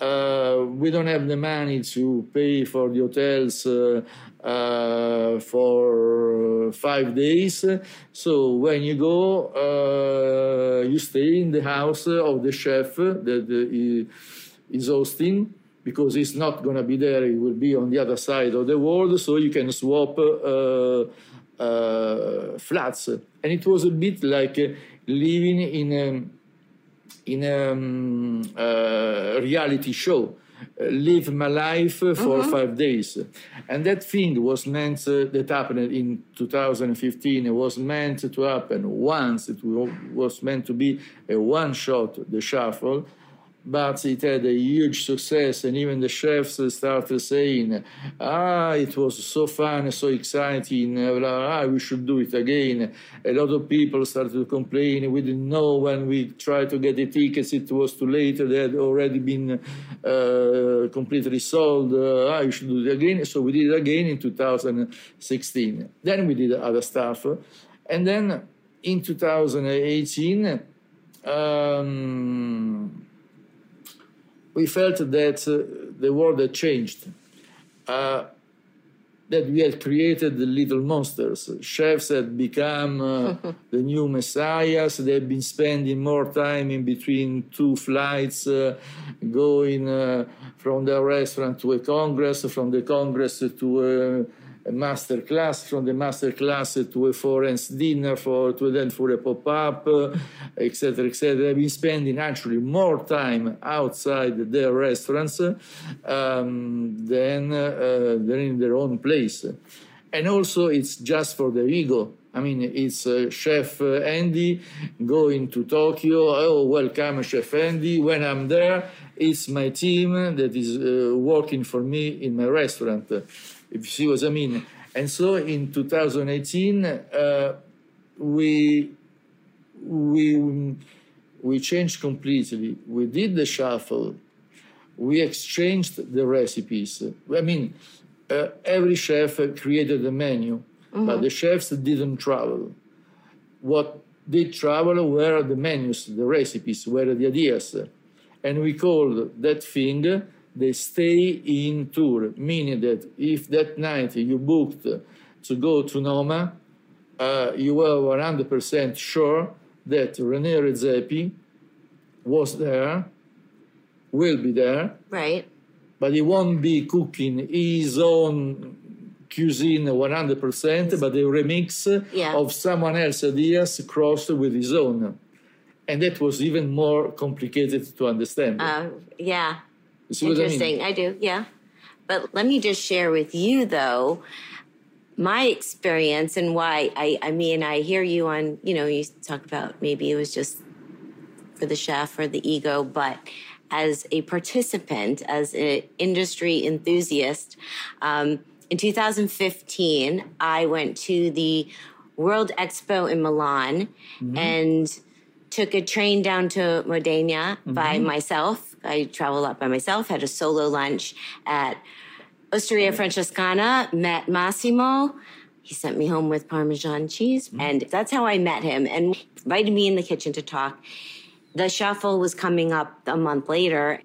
Uh, we don't have the money to pay for the hotels uh, uh, for five days. So when you go, uh, you stay in the house of the chef that is hosting because it's not going to be there, it will be on the other side of the world, so you can swap uh, uh, flats. And it was a bit like uh, living in a, in a um, uh, reality show. Uh, live my life for mm-hmm. five days. And that thing was meant, uh, that happened in 2015, it was meant to happen once. It was meant to be a one shot, the shuffle but it had a huge success, and even the chefs started saying, "Ah, it was so fun, so exciting! Blah, blah, blah, we should do it again." A lot of people started to complain. We didn't know when we tried to get the tickets; it was too late. They had already been uh, completely sold. Uh, ah, you should do it again. So we did it again in 2016. Then we did other stuff, and then in 2018. Um, we felt that uh, the world had changed, uh, that we had created the little monsters. Chefs had become uh, the new messiahs. They had been spending more time in between two flights, going uh, from the restaurant to a congress, from the congress to a master class, from the master class to a foreign dinner, for to then for a pop-up, etc., etc. They've been spending actually more time outside their restaurants um, than, uh, than in their own place. And also, it's just for the ego. I mean, it's uh, Chef Andy going to Tokyo. Oh, welcome, Chef Andy. When I'm there, it's my team that is uh, working for me in my restaurant if you see what I mean. And so in 2018, uh, we we we changed completely. We did the shuffle. We exchanged the recipes. I mean, uh, every chef created a menu, mm-hmm. but the chefs didn't travel. What did travel were the menus, the recipes, were the ideas, and we called that thing they stay in tour, meaning that if that night you booked to go to Noma, uh, you were 100% sure that René Redzepi was there, will be there. Right. But he won't be cooking his own cuisine 100%, but a remix yeah. of someone else's ideas crossed with his own. And that was even more complicated to understand. Uh, yeah. Interesting. I, mean? I do, yeah. But let me just share with you, though, my experience and why I, I mean, I hear you on, you know, you talk about maybe it was just for the chef or the ego, but as a participant, as an industry enthusiast, um, in 2015, I went to the World Expo in Milan mm-hmm. and took a train down to Modena mm-hmm. by myself. I traveled lot by myself, had a solo lunch at Osteria Francescana, met Massimo. He sent me home with Parmesan cheese, mm-hmm. and that's how I met him and invited me in the kitchen to talk. The shuffle was coming up a month later.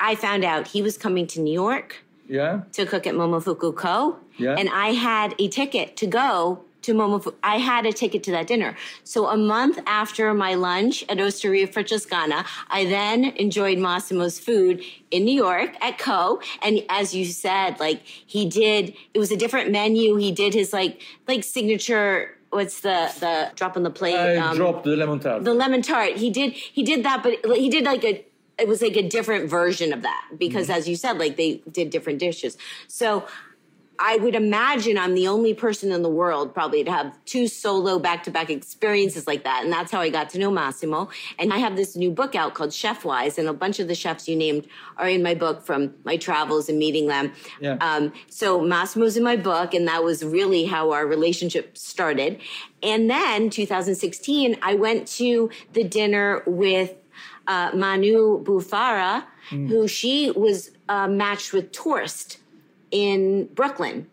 I found out he was coming to New York yeah. to cook at Momofuku Ko. Yeah. And I had a ticket to go to Momofuku. I had a ticket to that dinner. So a month after my lunch at Osteria Francescana, I then enjoyed Massimo's food in New York at Ko. And as you said, like he did, it was a different menu. He did his like, like signature what's the the drop on the plate? I um, dropped the lemon tart. The lemon tart. He did he did that, but he did like a it was like a different version of that because mm-hmm. as you said, like they did different dishes. So I would imagine I'm the only person in the world probably to have two solo back to back experiences like that. And that's how I got to know Massimo. And I have this new book out called Chefwise, and a bunch of the chefs you named are in my book from my travels and meeting them. Yeah. Um, so Massimo's in my book, and that was really how our relationship started. And then 2016, I went to the dinner with uh, Manu Buffara, mm. who she was uh, matched with Tourist in Brooklyn.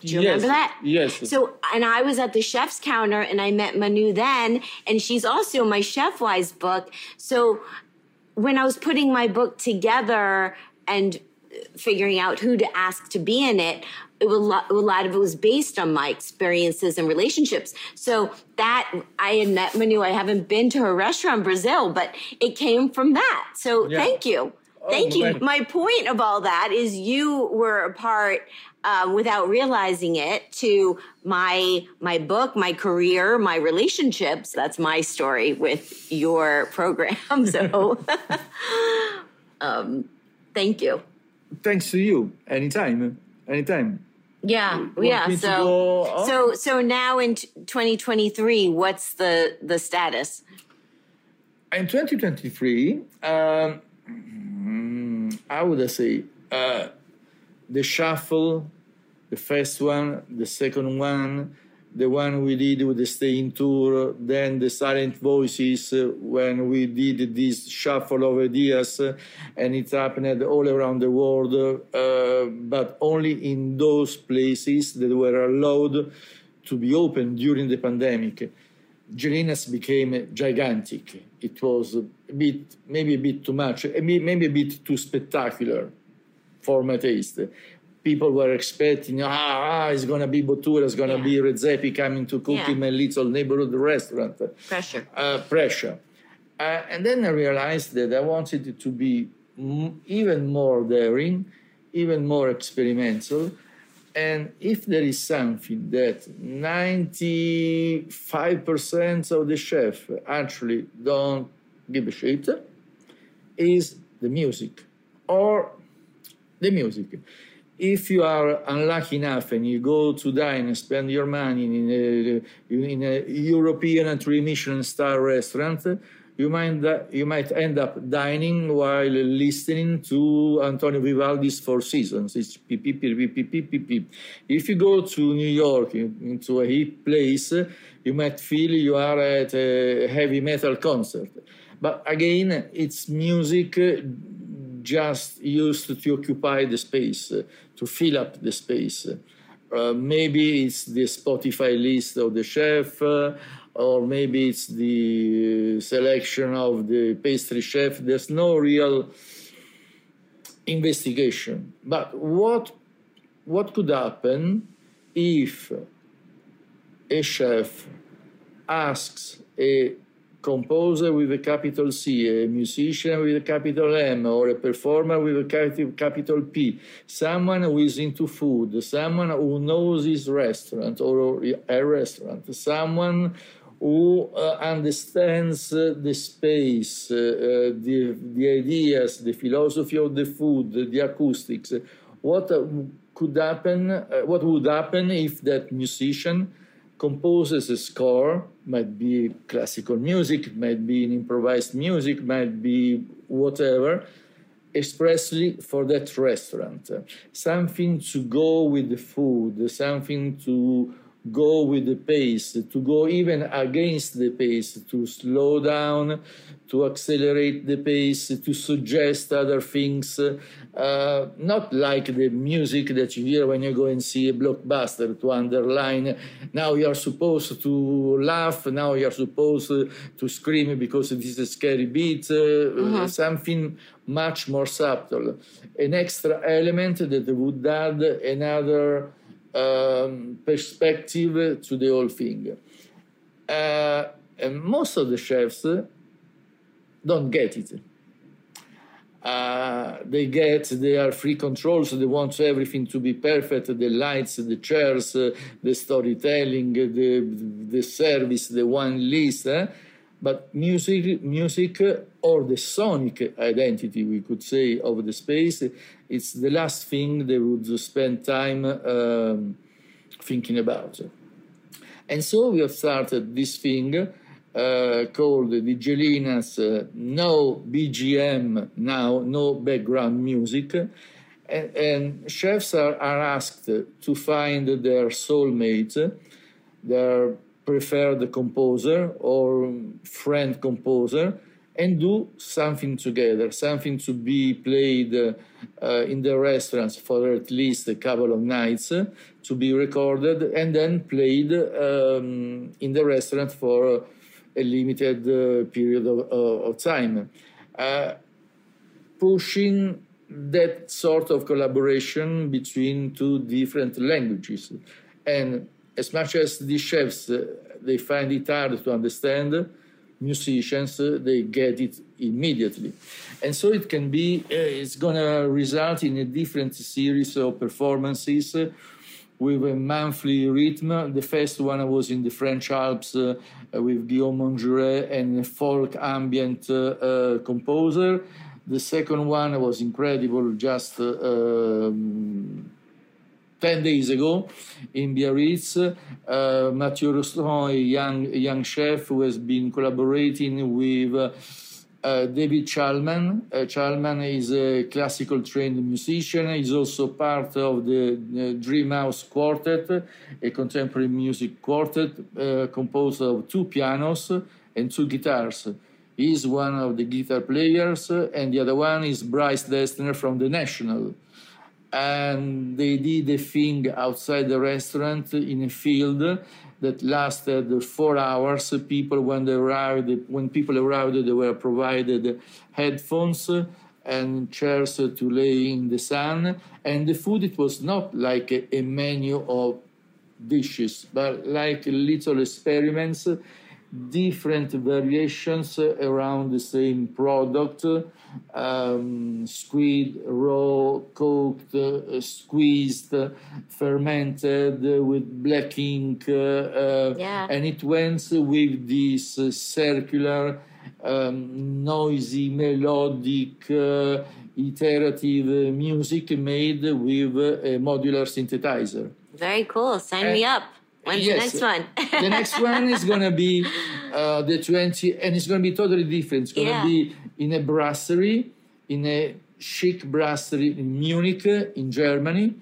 Do you yes, remember that? Yes. So, and I was at the chef's counter and I met Manu then, and she's also my Chefwise book. So, when I was putting my book together and figuring out who to ask to be in it, it was, a lot of it was based on my experiences and relationships. So that I had met Manu. I haven't been to her restaurant in Brazil, but it came from that. So yeah. thank you. Thank oh, you. My point of all that is you were a part uh, without realizing it to my my book, my career, my relationships. That's my story with your program. So, um, thank you. Thanks to you. Anytime. Anytime. Yeah, yeah. So, so, so now in 2023, what's the the status? in 2023, um, how would say, uh, the shuffle, the first one, the second one, the one we did with the staying tour, then the silent voices uh, when we did this shuffle of ideas, uh, and it happened all around the world, uh, but only in those places that were allowed to be open during the pandemic. Gelinaz became gigantic. It was a bit, maybe a bit too much, maybe a bit too spectacular for my taste people were expecting, ah, ah it's going to be Bottura, it's going to yeah. be Redzepi coming to cook yeah. in my little neighborhood restaurant. Pressure. Uh, pressure. Uh, and then I realized that I wanted it to be m- even more daring, even more experimental. And if there is something that 95% of the chefs actually don't shit, is the music or the music if you are unlucky enough and you go to dine and spend your money in a, in a European three Michelin star restaurant, you might, you might end up dining while listening to Antonio Vivaldi's Four Seasons. It's beep, beep, beep, beep, beep, beep, beep. If you go to New York, into a hip place, you might feel you are at a heavy metal concert. But again, it's music just used to occupy the space, to fill up the space. Uh, maybe it's the Spotify list of the chef, uh, or maybe it's the selection of the pastry chef. There's no real investigation. But what what could happen if a chef asks a composer with a capital C, a musician with a capital M, or a performer with a capital P, someone who is into food, someone who knows his restaurant or a restaurant, someone who uh, understands uh, the space, uh, uh the, the ideas, the philosophy of the food, the acoustics. What uh, could happen? Uh, what would happen if that musician composes a score, might be classical music, might be improvised music, might be whatever, expressly for that restaurant. Something to go with the food, something to go with the pace, to go even against the pace, to slow down, to accelerate the pace, to suggest other things, uh, not like the music that you hear when you go and see a blockbuster to underline now you are supposed to laugh, now you are supposed to scream because it is a scary beat, uh, mm-hmm. something much more subtle, an extra element that would add another um, perspective to the whole thing. Uh, and most of the chefs don't get it. Uh, they get their free controls. they want everything to be perfect the lights, the chairs, uh, the storytelling, the, the service, the one list. Eh? But music, music or the sonic identity, we could say, of the space, it's the last thing they would spend time um, thinking about. And so we have started this thing uh, called the Gelinaz uh, No BGM now, no background music. And, and chefs are, are asked to find their soulmate, their preferred composer or friend composer and do something together, something to be played uh, in the restaurants for at least a couple of nights, uh, to be recorded and then played um, in the restaurant for a limited uh, period of, of time. Uh, pushing that sort of collaboration between two different languages. And as much as the chefs, uh, they find it hard to understand, musicians, uh, they get it immediately. And so it can be, uh, it's going to result in a different series of performances uh, with a monthly rhythm. The first one was in the French Alps uh, with Guillaume Montjuret and a folk ambient uh, composer. The second one was incredible, just um, 10 days ago in Biarritz. Uh, Mathieu Rostand, a young, young chef who has been collaborating with uh, uh, David Chalmin. Uh, Chalmin is a classical trained musician. He's also part of the, the Dreamhouse Quartet, a contemporary music quartet uh, composed of two pianos and two guitars. He's one of the guitar players, and the other one is Bryce Dessner from the National and they did a thing outside the restaurant in a field that lasted four hours. People, when they arrived, when people arrived, they were provided headphones and chairs to lay in the sun. And the food, it was not like a, menu of dishes, but like little experiments, different variations around the same product um, squid raw, cooked, uh, squeezed, fermented with black ink, uh, uh, Yeah. and it went with this circular, um, noisy, melodic, uh, iterative music made with a modular synthesizer. Very cool. Sign me Uh, up. When's yes. the next one? the next one is gonna be uh, the 20 and it's gonna be totally different it's gonna Yeah. be in a brasserie in a chic brasserie in munich in germany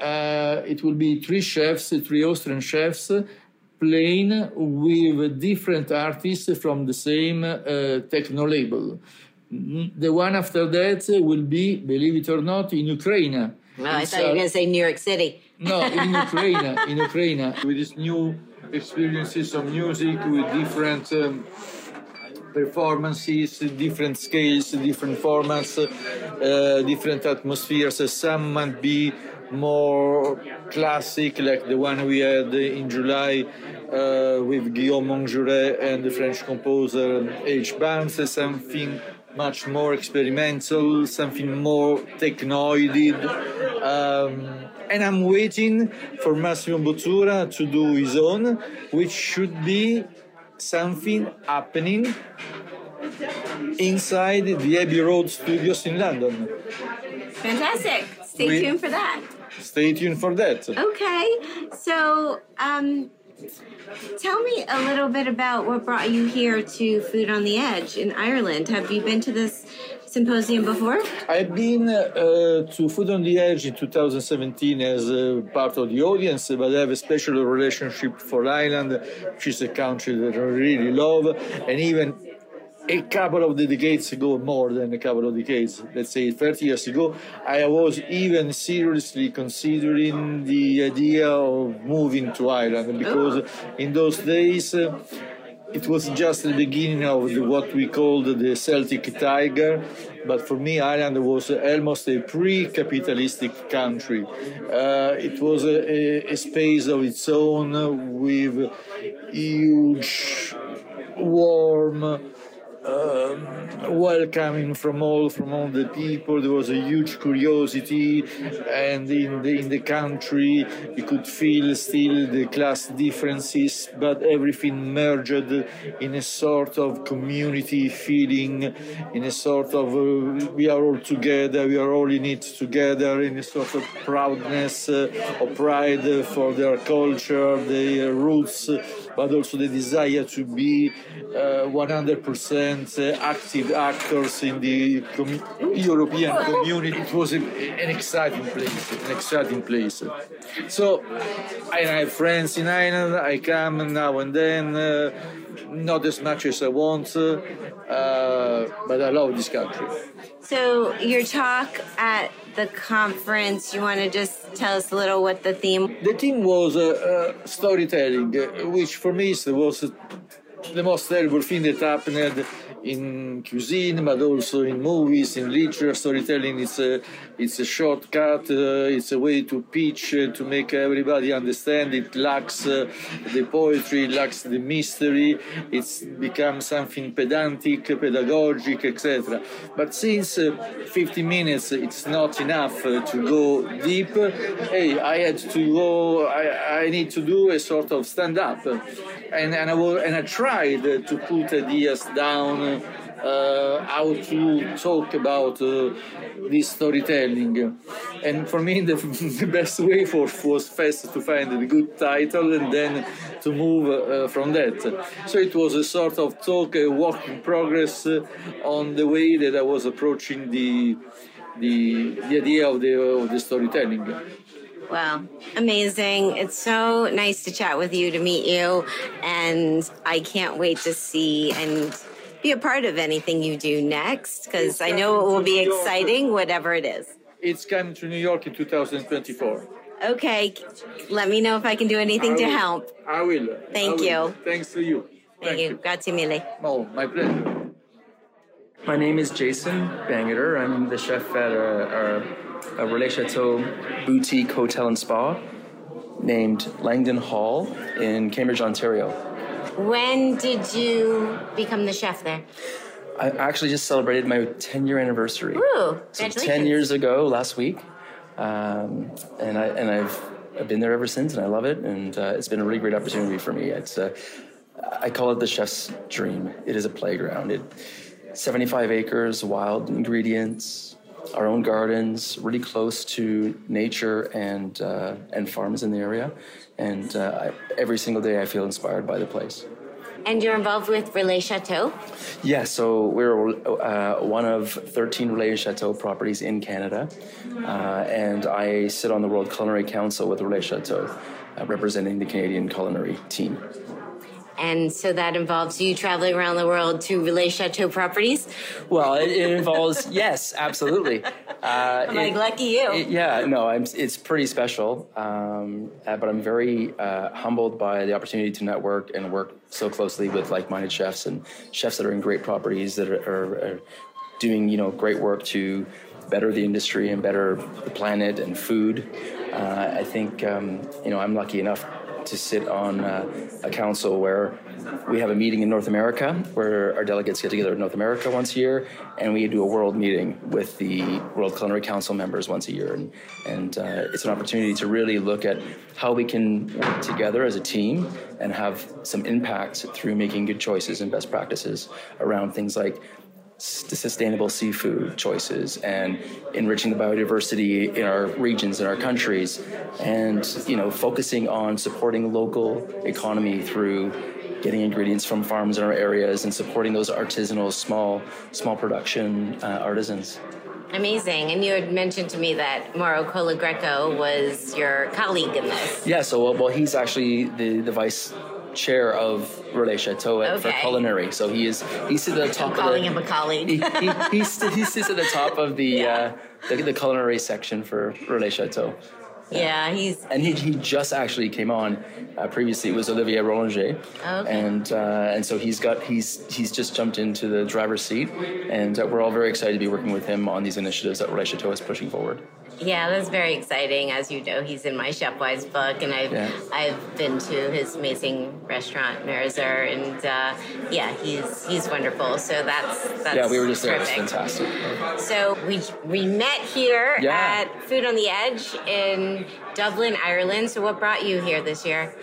uh, it will be three chefs three austrian chefs playing with different artists from the same uh, techno label Mm, the one after that will be believe it or not in ukraine Well, I thought you were uh, going to say New York City. No, in Ukraine, in Ukraine, with these new experiences of music, with different um, performances, different scales, different formats, uh, different atmospheres. Some might be more classic, like the one we had in July uh, with Guillaume Monjuret and the French composer H. Barnes, something much more experimental, something more technoided. Um, and I'm waiting for Massimo Bottura to do his own, which should be something happening inside the Abbey Road Studios in London. Fantastic. Stay We- tuned for that. Stay tuned for that. Okay. So, um, tell me a little bit about what brought you here to Food on the Edge in Ireland. Have you been to this symposium before? I've been uh, to Food on the Edge in 2017 as uh, part of the audience, but I have a special relationship for Ireland, which is a country that I really love, and even a couple of decades ago, more than a couple of decades, let's say 30 years ago, I was even seriously considering the idea of moving to Ireland because in those days uh, it was just the beginning of the, what we called the Celtic Tiger. But for me, Ireland was almost a pre-capitalistic country. Uh, it was a, a, a space of its own with huge, warm, um, welcoming from all from all the people. There was a huge curiosity, and in the in the country you could feel still the class differences, but everything merged in a sort of community feeling, in a sort of uh, we are all together, we are all in it together, in a sort of proudness uh, or pride uh, for their culture, their roots, but also the desire to be uh, active actors in the com- European community. It was a, an exciting place, an exciting place. So I have friends in Ireland. I come now and then, uh, not as much as I want, uh, but I love this country. So, your talk at the conference, you want to just tell us a little what the theme The theme was uh, uh, storytelling, uh, which for me was uh, the most terrible thing that happened in cuisine, but also in movies, in literature. Storytelling is a, it's a shortcut, uh, it's a way to pitch, uh, to make everybody understand. It lacks uh, the poetry, lacks the mystery, it's become something pedantic, pedagogic, etc. But since uh, 50 minutes it's not enough to go deep, hey, I had to go, I, I need to do a sort of stand up. And, and, I, was, and I tried to put ideas down how to talk about uh, this storytelling. And for me, the, the best way for, was first to find a good title and then to move uh, from that. So it was a sort of talk, a work in progress uh, on the way that I was approaching the the, the idea of the, of the storytelling. Wow, amazing. It's so nice to chat with you, to meet you, and I can't wait to see and be a part of anything you do next because I know it will be exciting, whatever it is. It's coming to New York in 2024. Okay, let me know if I can do anything I to will. help. I will. Thank I will. you. Thanks to you. Thank, you. Grazie mille. Oh, my pleasure. My name is Jason Bangerter. I'm the chef at a, a, a Relais Chateau boutique hotel and spa named Langdon Hall in Cambridge, Ontario. When did you become the chef there? I actually just celebrated my 10 year anniversary. Ooh, So 10 years ago last week. Um, and, I, and I've, I've been there ever since and I love it. And uh, it's been a really great opportunity for me. It's uh, I call it the chef's dream. It is a playground. It, 75 acres, wild ingredients, our own gardens, really close to nature and, uh, and farms in the area. And uh, I, every single day I feel inspired by the place. And you're involved with Relais Chateau? Yeah, so we're uh, one of 13 Relais Chateau properties in Canada, uh, and I sit on the World Culinary Council with Relais Chateau, uh, representing the Canadian culinary team. And so that involves you traveling around the world to Relais Chateau properties? Well, it, it involves yes, absolutely. Uh, Like, it- lucky you. it- yeah, no, I'm, it's pretty special, um, uh, but I'm very uh, humbled by the opportunity to network and work so closely with like-minded chefs and chefs that are in great properties that are, are, are doing you know great work to better the industry and better the planet and food. Uh, I think um, you know I'm lucky enough to sit on uh, a council where we have a meeting in North America where our delegates get together in North America once a year, and we do a world meeting with the World Culinary Council members once a year, and and uh, it's an opportunity to really look at how we can work together as a team and have some impact through making good choices and best practices around things like sustainable seafood choices and enriching the biodiversity in our regions and our countries and you know focusing on supporting local economy through getting ingredients from farms in our areas and supporting those artisanal small small production uh, artisans Amazing. And you had mentioned to me that Mauro Colagreco was your colleague in this. yeah so well, well he's actually the, the vice chair of Relais Chateau at, for culinary so he is he sits at the top I'm of calling the, him a colleague. he, he, he, he sits at the top of the, uh, the the culinary section for Relais Chateau. yeah, he's And he, he just actually came on. Uh, previously, it was Olivier Roellinger, Okay. and uh, and so he's got he's he's just jumped into the driver's seat, and uh, we're all very excited to be working with him on these initiatives that Relais Chateau is pushing forward. Yeah, that's very exciting. As you know, he's in my Chefwise book, and I've Yeah. I've been to his amazing restaurant Mirazur, and uh, yeah, he's he's wonderful. So that's that's yeah, we were just there. It was fantastic. So we we met here Yeah. at Food on the Edge in Dublin, Ireland. So what brought you here this year?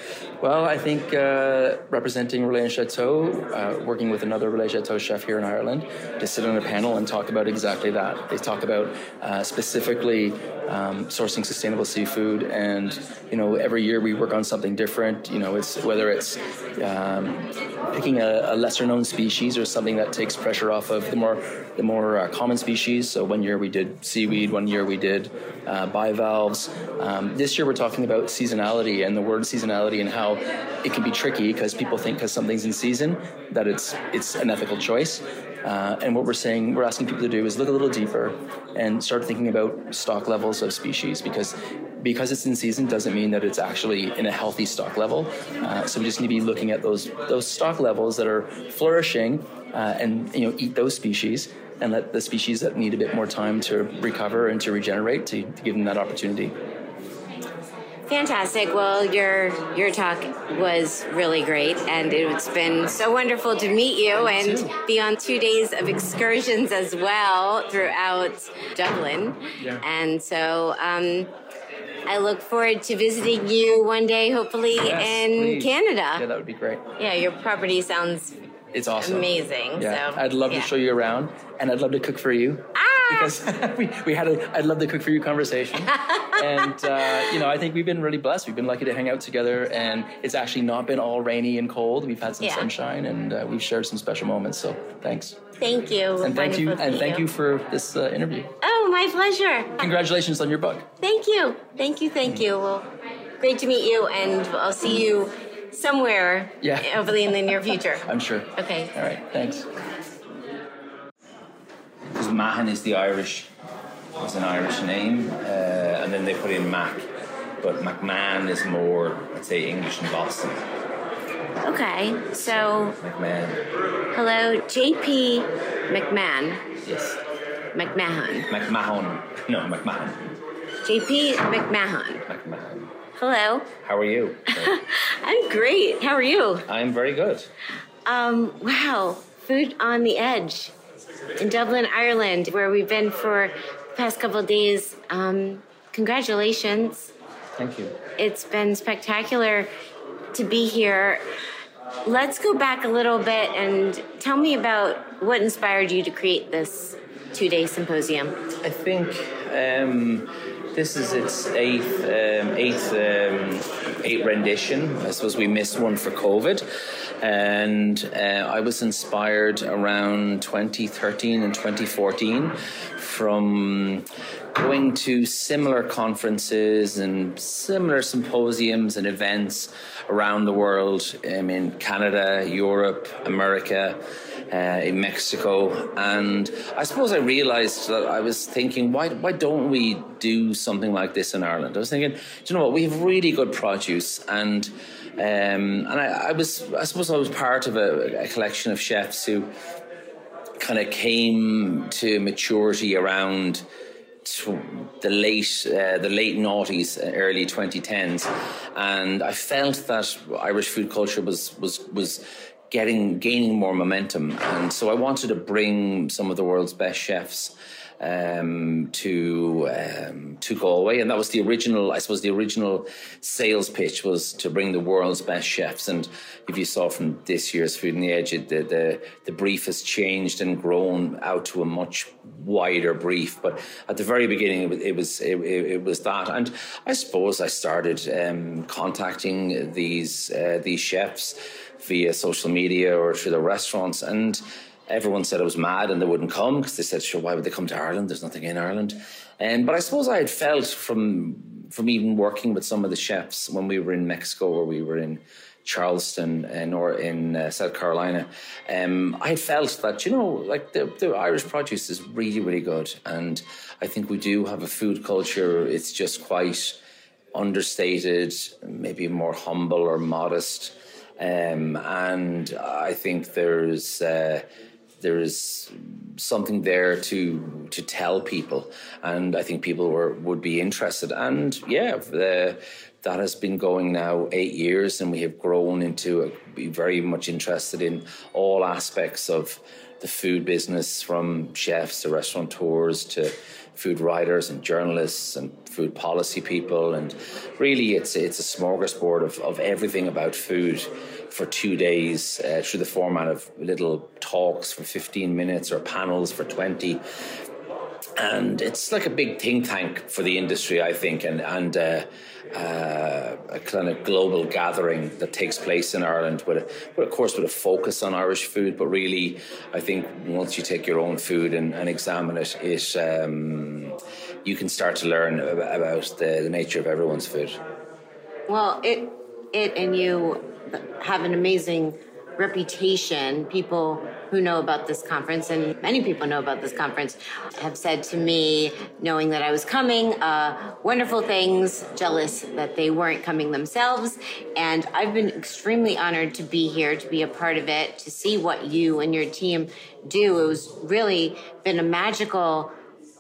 Well, I think uh, representing Relais Chateau, uh, working with another Relais Chateau chef here in Ireland, to sit on a panel and talk about exactly that. They talk about uh, specifically um, sourcing sustainable seafood, and you know, every year we work on something different. You know, it's whether it's um, picking a, a lesser-known species or something that takes pressure off of the more the more uh, common species. So one year we did seaweed, one year we did uh, bivalves. Um, this year we're talking about seasonality and the word seasonality and how it can be tricky because people think because something's in season that it's it's an ethical choice. Uh, and what we're saying, we're asking people to do is look a little deeper and start thinking about stock levels of species because because it's in season doesn't mean that it's actually in a healthy stock level. Uh, so we just need to be looking at those those stock levels that are flourishing uh, and you know eat those species and let the species that need a bit more time to recover and to regenerate to, to give them that opportunity. Fantastic. Well, your your talk was really great, and it's been so wonderful to meet you and be on two days of excursions as well throughout Dublin. Yeah. And so um, I look forward to visiting you one day, hopefully Yes, in please. Canada. Yeah, that would be great. Yeah, your property sounds It's awesome. Amazing. Yeah, So, I'd love yeah. to show you around, and I'd love to cook for you. Ah! Because we, we had a I'd love to cook for you conversation, and uh, you know I think we've been really blessed. We've been lucky to hang out together, and it's actually not been all rainy and cold. We've had some Yeah. sunshine, and uh, we've shared some special moments. So thanks, Thank you. and thank you, and thank you for this uh, interview. Oh, my pleasure. Congratulations on your book. Thank you. Thank you. Thank you. Well, great to meet you, and I'll see you somewhere. Yeah. Hopefully in the near future. I'm sure. Okay. All right, thanks. Because Mahon is the Irish, is an Irish name, uh, and then they put in Mac. But McMahon is more, I'd say, English in Boston. Okay. So, McMahon, hello, JP McMahon. yes. McMahon. McMahon, no, McMahon. JP McMahon. McMahon. Hello. How are you? I'm great. How are you? I'm very good. Um, wow. Food on the Edge in Dublin, Ireland, where we've been for the past couple of days. Um, congratulations. Thank you. It's been spectacular to be here. Let's go back a little bit and tell me about what inspired you to create this two day symposium. I think um, this is its eighth um, eighth um, eighth rendition. I suppose we missed one for COVID, and uh, I was inspired around 2013 and 2014 from going to similar conferences and similar symposiums and events around the world. Um, in Canada, Europe, America, uh, in Mexico. And I suppose I realized that I was thinking, why, why don't we do something like this in Ireland? I was thinking, do you know what? We have really good produce and um, and I, I was, I suppose, I was part of a, a collection of chefs who kind of came to maturity around the late uh, the late noughties, uh, early 2010s, and I felt that Irish food culture was was was getting gaining more momentum, and so I wanted to bring some of the world's best chefs um, to um, to Galway, and that was the original. I suppose the original sales pitch was to bring the world's best chefs. And if you saw from this year's Food on the Edge, it, the, the the brief has changed and grown out to a much wider brief. But at the very beginning, it was it it, it was that, and I suppose I started um, contacting these uh, these chefs via social media or through the restaurants and everyone said I was mad and they wouldn't come because they said, sure, why would they come to Ireland? There's nothing in Ireland. And but I suppose I had felt from from even working with some of the chefs when we were in Mexico or we were in Charleston and or in uh, South Carolina, um, I had felt that you know, like the, the Irish produce is really, really good, and I think we do have a food culture. It's just quite understated, maybe more humble or modest, um, and I think there's. Uh, there is something there to to tell people, and I think people were would be interested. And yeah, the, that has been going now eight years, and we have grown into a, very much interested in all aspects of the food business, from chefs to restaurateurs to food writers and journalists and food policy people, and really it's it's a smorgasbord of, of everything about food for two days uh, through the format of little talks for 15 minutes or panels for 20 and it's like a big think tank for the industry i think. And and uh, uh, a kind of global gathering that takes place in Ireland, with, a, of course with a focus on Irish food. But really, I think once you take your own food and, and examine it, it um, you can start to learn about, about the, the nature of everyone's food. Well, it it and you have an amazing reputation. People who know about this conference, and many people know about this conference, have said to me, knowing that I was coming, uh, wonderful things, jealous that they weren't coming themselves. And I've been extremely honored to be here, to be a part of it, to see what you and your team do. It was really been a magical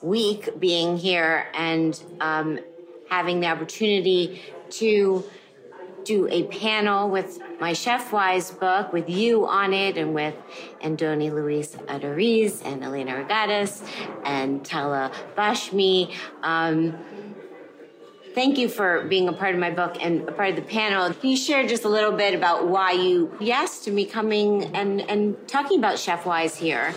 week being here and um, having the opportunity to do a panel with my Chefwise book with you on it and with Andoni Luis Aduriz and Elena Reygadas and Tala Bashmi. Um, thank you for being a part of my book and a part of the panel. Can you share just a little bit about why you yes to me coming and, and talking about Chefwise here?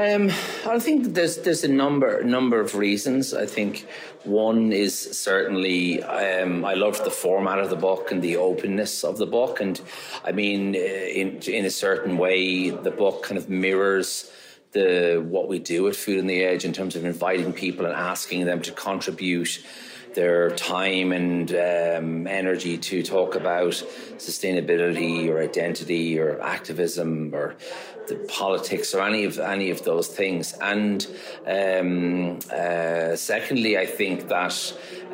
Um, I think there's there's a number number of reasons. I think one is certainly um, I loved the format of the book and the openness of the book, and I mean, uh, in in a certain way, the book kind of mirrors the what we do at Food on the Edge in terms of inviting people and asking them to contribute their time and um, energy to talk about sustainability or identity or activism or the politics or any of any of those things. And um, uh, secondly, I think that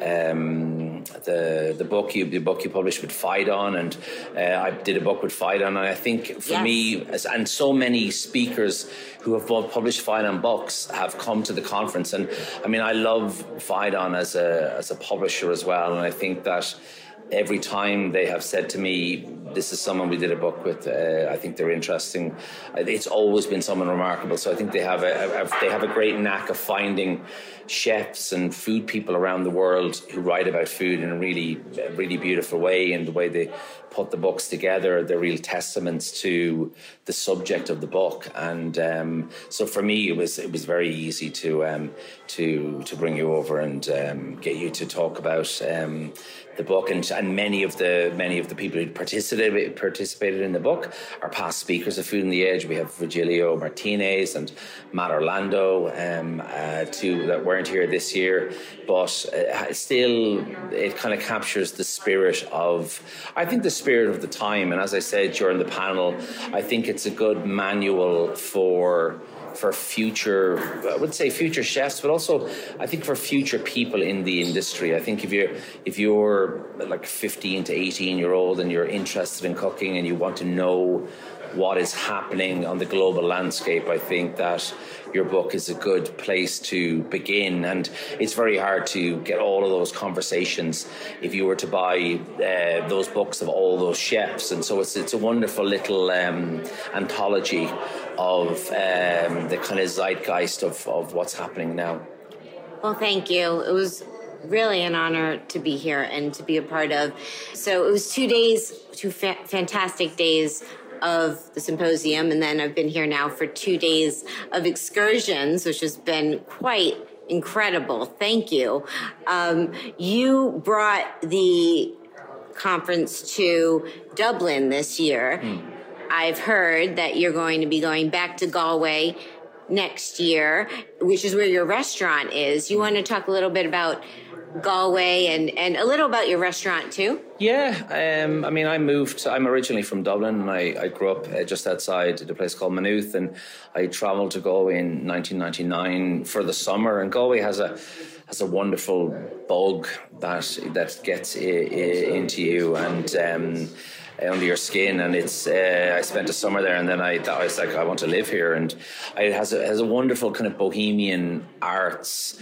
um, the the book you the book you published with Phaidon, and uh, I did a book with Phaidon, and I think for yes. me, as, and so many speakers who have both published Phaidon books have come to the conference, and I mean I love Phaidon as a as a publisher as well, and I think that every time they have said to me, "This is someone we did a book with. Uh, I think they're interesting." It's always been someone remarkable. So I think they have a, a, they have a great knack of finding chefs and food people around the world who write about food in a really really beautiful way, and the way they put the books together, they're real testaments to the subject of the book. And um, so for me, it was it was very easy to um, to to bring you over and um, get you to talk about um, the book, and, and many of the many of the people who participated participated in the book are past speakers of Food on the Edge. We have Virgilio Martinez and Matt Orlando, um, uh, two that weren't here this year, but uh, still it kind of captures the spirit of I think the spirit of the time. And as I said during the panel, I think it's a good manual for for future, I would say future chefs, but also I think for future people in the industry. I think if you're if you're like 15 to 18 year old and you're interested in cooking and you want to know what is happening on the global landscape, I think that your book is a good place to begin. And it's very hard to get all of those conversations if you were to buy uh, those books of all those chefs. And so it's, it's a wonderful little um, anthology of um, the kind of zeitgeist of, of what's happening now. Well, thank you. It was really an honor to be here and to be a part of. So it was two days, two fa- fantastic days of the symposium, and then I've been here now for two days of excursions, which has been quite incredible. Thank you. Um, you brought the conference to Dublin this year. Mm. I've heard that you're going to be going back to Galway next year, which is where your restaurant is. You want to talk a little bit about Galway and, and a little about your restaurant too? Yeah, um, I mean, I moved, I'm originally from Dublin and I, I grew up uh, just outside a place called Maynooth and I travelled to Galway in 1999 for the summer and Galway has a has a wonderful bug that that gets I- I- into you and um, under your skin. And it's uh, I spent a summer there, and then I, I was like, I want to live here. And it has a, has a wonderful kind of bohemian arts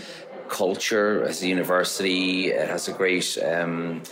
culture as a university. It has a great um,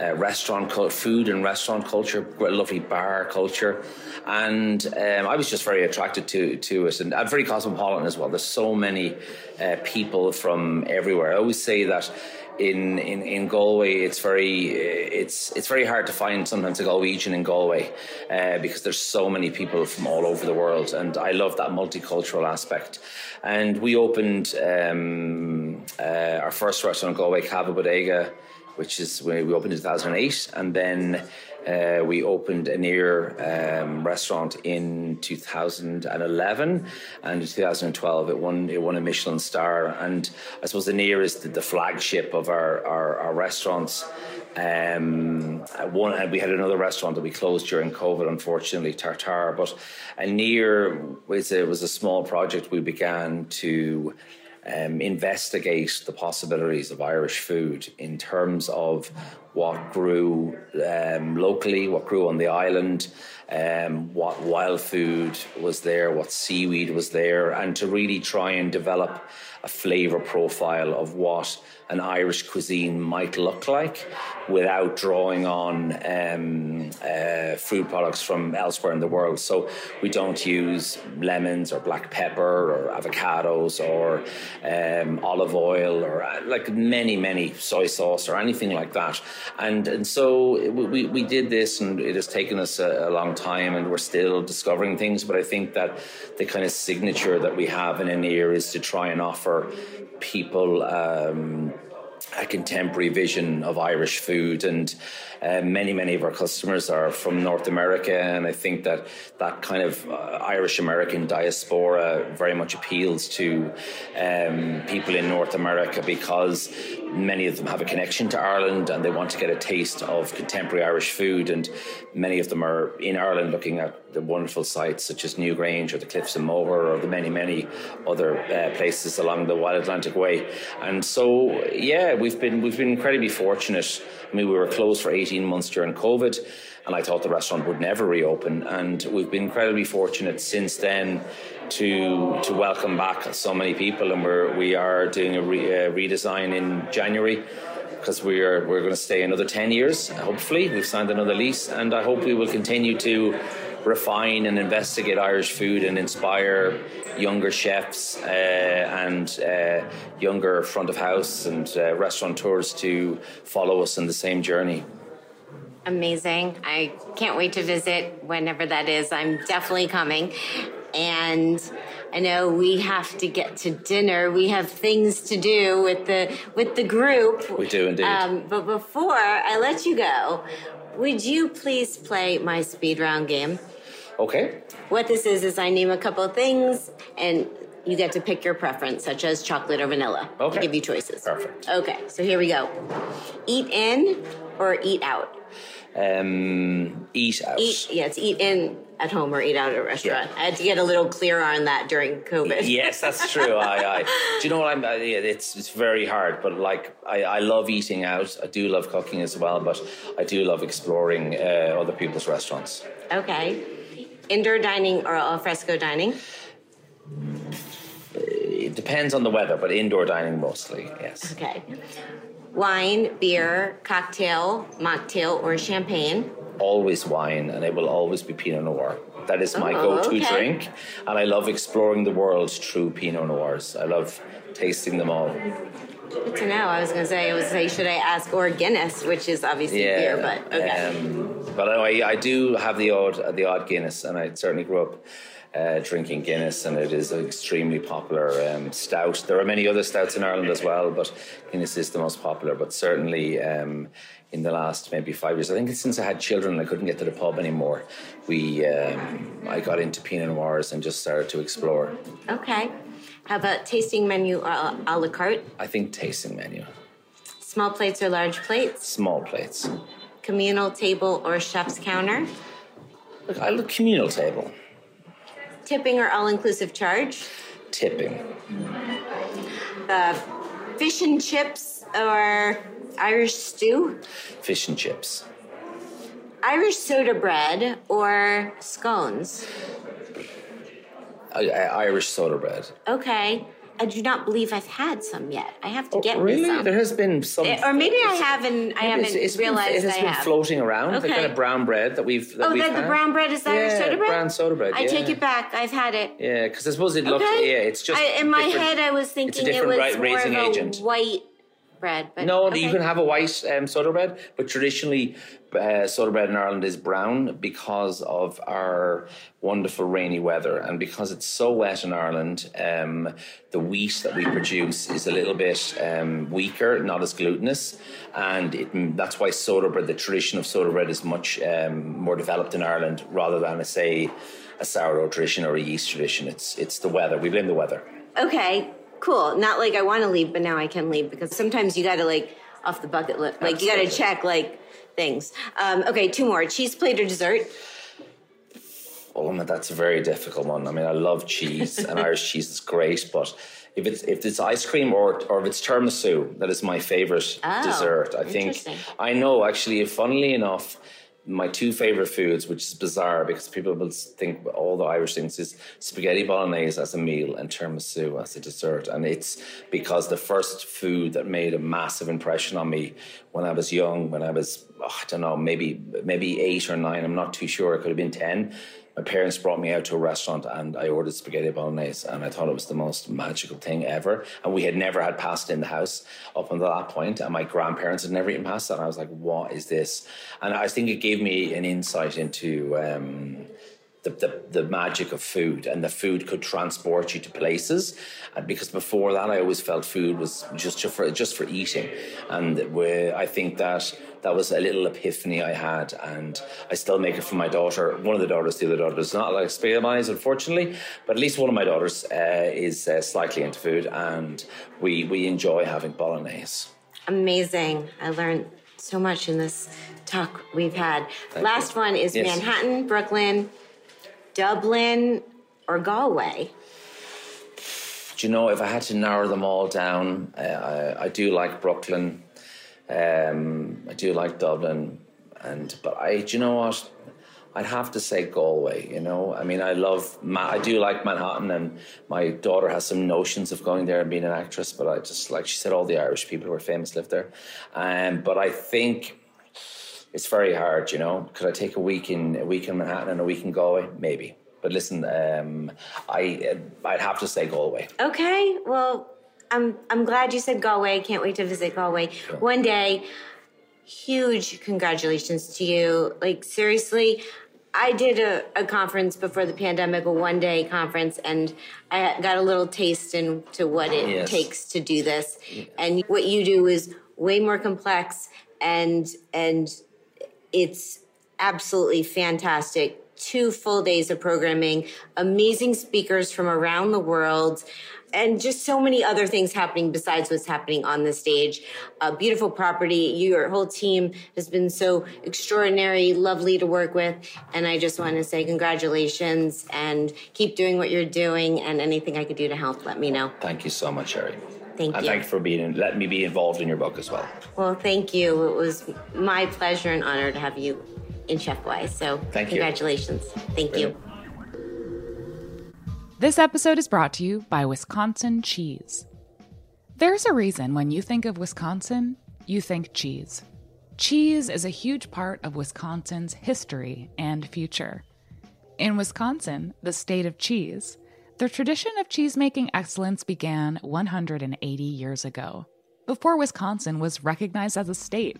uh, restaurant food and restaurant culture, lovely bar culture, and um, I was just very attracted to to it. And I'm very cosmopolitan as well. There's so many uh, people from everywhere. I always say that in, in, in Galway, it's very it's it's very hard to find sometimes a Galwegian in Galway uh, because there's so many people from all over the world, and I love that multicultural aspect. And we opened um, uh, our first restaurant in Galway, Cava Bodega, which is when we opened in 2008, and then uh, we opened Aniar um, restaurant in 2011, and in 2012 it won it won a Michelin star. And I suppose the near is the, the flagship of our our, our restaurants. Um, one, and we had another restaurant that we closed during COVID, unfortunately, Tartare. But Aniar was a, was a small project we began to um, investigate the possibilities of Irish food in terms of what grew um, locally, what grew on the island, um, what wild food was there, what seaweed was there, and to really try and develop a flavour profile of what an Irish cuisine might look like without drawing on um, uh, food products from elsewhere in the world. So we don't use lemons or black pepper or avocados or um, olive oil or uh, like many, many soy sauce or anything like that. And, and so we, we did this and it has taken us a, a long time and we're still discovering things. But I think that the kind of signature that we have in Aniar is to try and offer people um, a contemporary vision of Irish food. And uh, many, many of our customers are from North America. And I think that that kind of uh, Irish American diaspora very much appeals to um, people in North America because many of them have a connection to Ireland and they want to get a taste of contemporary Irish food. And many of them are in Ireland looking at the wonderful sites such as Newgrange or the Cliffs of Moher or the many, many other uh, places along the Wild Atlantic Way. And so, yeah, we've been we've been incredibly fortunate. I mean, we were closed for 18 months during COVID, and I thought the restaurant would never reopen. And we've been incredibly fortunate since then to to welcome back so many people, and we're we are doing a, re, a redesign in January because we are we're going to stay another 10 years hopefully we've signed another lease and i hope we will continue to refine and investigate irish food and inspire younger chefs uh, and uh, younger front of house and uh, restaurateurs to follow us in the same journey Amazing. I can't wait to visit whenever that is. I'm definitely coming. And I know we have to get to dinner. We have things to do with the with the group. we do indeed Um, but before I let you go, would you please play my speed round game? Okay What this is is I name a couple of things and you get to pick your preference, such as chocolate or vanilla. Okay. To give you choices. Perfect. Okay, so here we go. Eat in or eat out? um, eat out Eat yeah, it's eat in at home or eat out at a restaurant. I had to get a little clearer on that during COVID. yes, that's true. I, I, do you know what I'm? I, yeah, it's it's very hard, but like I, I love eating out. I do love cooking as well, but I do love exploring uh, other people's restaurants. Okay. Indoor dining or al fresco dining? It depends on the weather, but indoor dining mostly. Yes, Okay. Wine, beer, cocktail, mocktail, or champagne? always wine, and it will always be Pinot Noir. That is my Oh, go-to okay. drink, and I love exploring the world through Pinot Noirs. I love tasting them all. Good to know. I was going to say, I was say, should I ask or Guinness, which is obviously beer, but okay. Um, but I, I do have the odd the odd Guinness, and I certainly grew up uh, drinking Guinness, and it is an extremely popular um, stout. There are many other stouts in Ireland as well, but Guinness is the most popular. But certainly. Um, in the last maybe five years, I think since I had children, I couldn't get to the pub anymore. We, um, I got into Pinot Noirs and just started to explore. okay. How about tasting menu or a la carte? I think tasting menu, Small plates or large plates? small plates. Communal table or chef's counter? Look, I look communal table, Tipping or all inclusive charge? tipping. Uh, fish and chips or Irish stew? Fish and chips. Irish soda bread or scones? Irish soda bread. Okay. I do not believe I've had some yet. I have to get Oh, really? some. There has been some. Eh, or maybe I haven't. I haven't It's- it's been- realized it has I been have. floating around. The Okay. kind of brown bread that we've. That oh, we've that the brown bread is Irish Yeah, soda bread. brown soda bread. I take it back. I've had it. Yeah, because I suppose it looks. Okay. Yeah, it's just. I, in my head, I was thinking it was ra- more of a agent. white bread. But No, okay. you can have a white um, soda bread, but traditionally uh, soda bread in Ireland is brown because of our wonderful rainy weather and because it's so wet in Ireland. Um, the wheat that we produce is a little bit um, weaker, not as glutinous, and it, that's why soda bread. The tradition of soda bread is much um, more developed in Ireland rather than, a, say, a sourdough tradition or a yeast tradition. It's it's the weather. We blame the weather. Okay, cool. Not like I want to leave, but now I can leave because sometimes you got to like off the bucket list. Like you got to check like things. Um, okay, two more: cheese plate or dessert. Oh, man, that's a very difficult one. I mean, I love cheese, and Irish cheese is great, but if it's if it's ice cream or or if it's tiramisu, that is my favorite Oh, dessert. I think. I know actually. Funnily enough, my two favorite foods, which is bizarre because people will think all the Irish things is spaghetti bolognese as a meal and tiramisu as a dessert, and it's because the first food that made a massive impression on me when I was young, when I was oh, I don't know maybe maybe eight or nine, I'm not too sure. It could have been ten. My parents brought me out to a restaurant and I ordered spaghetti bolognese and I thought it was the most magical thing ever. And we had never had pasta in the house up until that point, and my grandparents had never eaten pasta. And I was like, "What is this?" And I think it gave me an insight into. Um, the, the, the magic of food and the food could transport you to places and because before that I always felt food was just for just for eating and we, I think that that was a little epiphany I had and I still make it for my daughter one of the daughters the other daughter does not like spaghetti unfortunately but at least one of my daughters uh, is uh, slightly into food and we we enjoy having bolognese Amazing. I learned so much in this talk we've had. Thank Last you. one is Yes. Manhattan, Brooklyn, Dublin, or Galway. Do you know if I had to narrow them all down, uh, I, I do like Brooklyn, um, I do like Dublin, and but I, do you know what? I'd have to say Galway. You know, I mean, I love, Ma- I do like Manhattan, and my daughter has some notions of going there and being an actress. But I just like she said, all the Irish people who are famous live there. Um, but I think it's very hard. You know, could I take a week in a week in Manhattan and a week in Galway? Maybe. But listen, um, I I'd have to say Galway. Okay, well, I'm I'm glad you said Galway. Can't wait to visit Galway one day. Huge congratulations to you. Like seriously, I did a, a conference before the pandemic, a one day conference, and I got a little taste into what it Yes. takes to do this. And what you do is way more complex and and it's absolutely fantastic. Two full days of programming, amazing speakers from around the world, and just so many other things happening besides what's happening on the stage. A beautiful property. Your whole team has been so extraordinary, lovely to work with. And I just want to say congratulations and keep doing what you're doing. And anything I could do to help, let me know. Thank you so much, Shari. Thank and you. thank you for being and letting me be involved in your book as well. Well, thank you. It was my pleasure and honor to have you in Chefwise. So, Thank you. congratulations. Thank you. This episode is brought to you by Wisconsin Cheese. There's a reason when you think of Wisconsin, you think cheese. Cheese is a huge part of Wisconsin's history and future. In Wisconsin, the state of cheese, the tradition of cheesemaking excellence began 180 years ago, before Wisconsin was recognized as a state.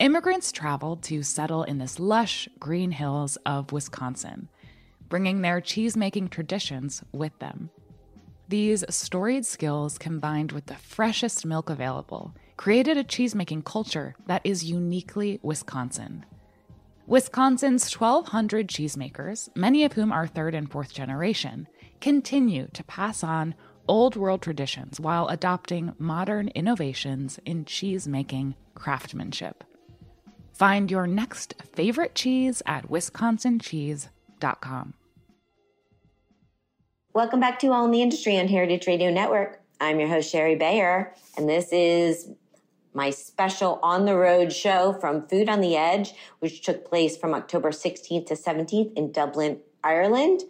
Immigrants traveled to settle in this lush green hills of Wisconsin, bringing their cheesemaking traditions with them. These storied skills, combined with the freshest milk available, created a cheesemaking culture that is uniquely Wisconsin. Wisconsin's 1,200 cheesemakers, many of whom are third and fourth generation, continue to pass on old world traditions while adopting modern innovations in cheese making craftsmanship. Find your next favorite cheese at wisconsincheese.com. Welcome back to All in the Industry on Heritage Radio Network. I'm your host, Shari Bayer, and this is my special on the road show from Food on the Edge, which took place from October 16th to 17th in Dublin, Ireland.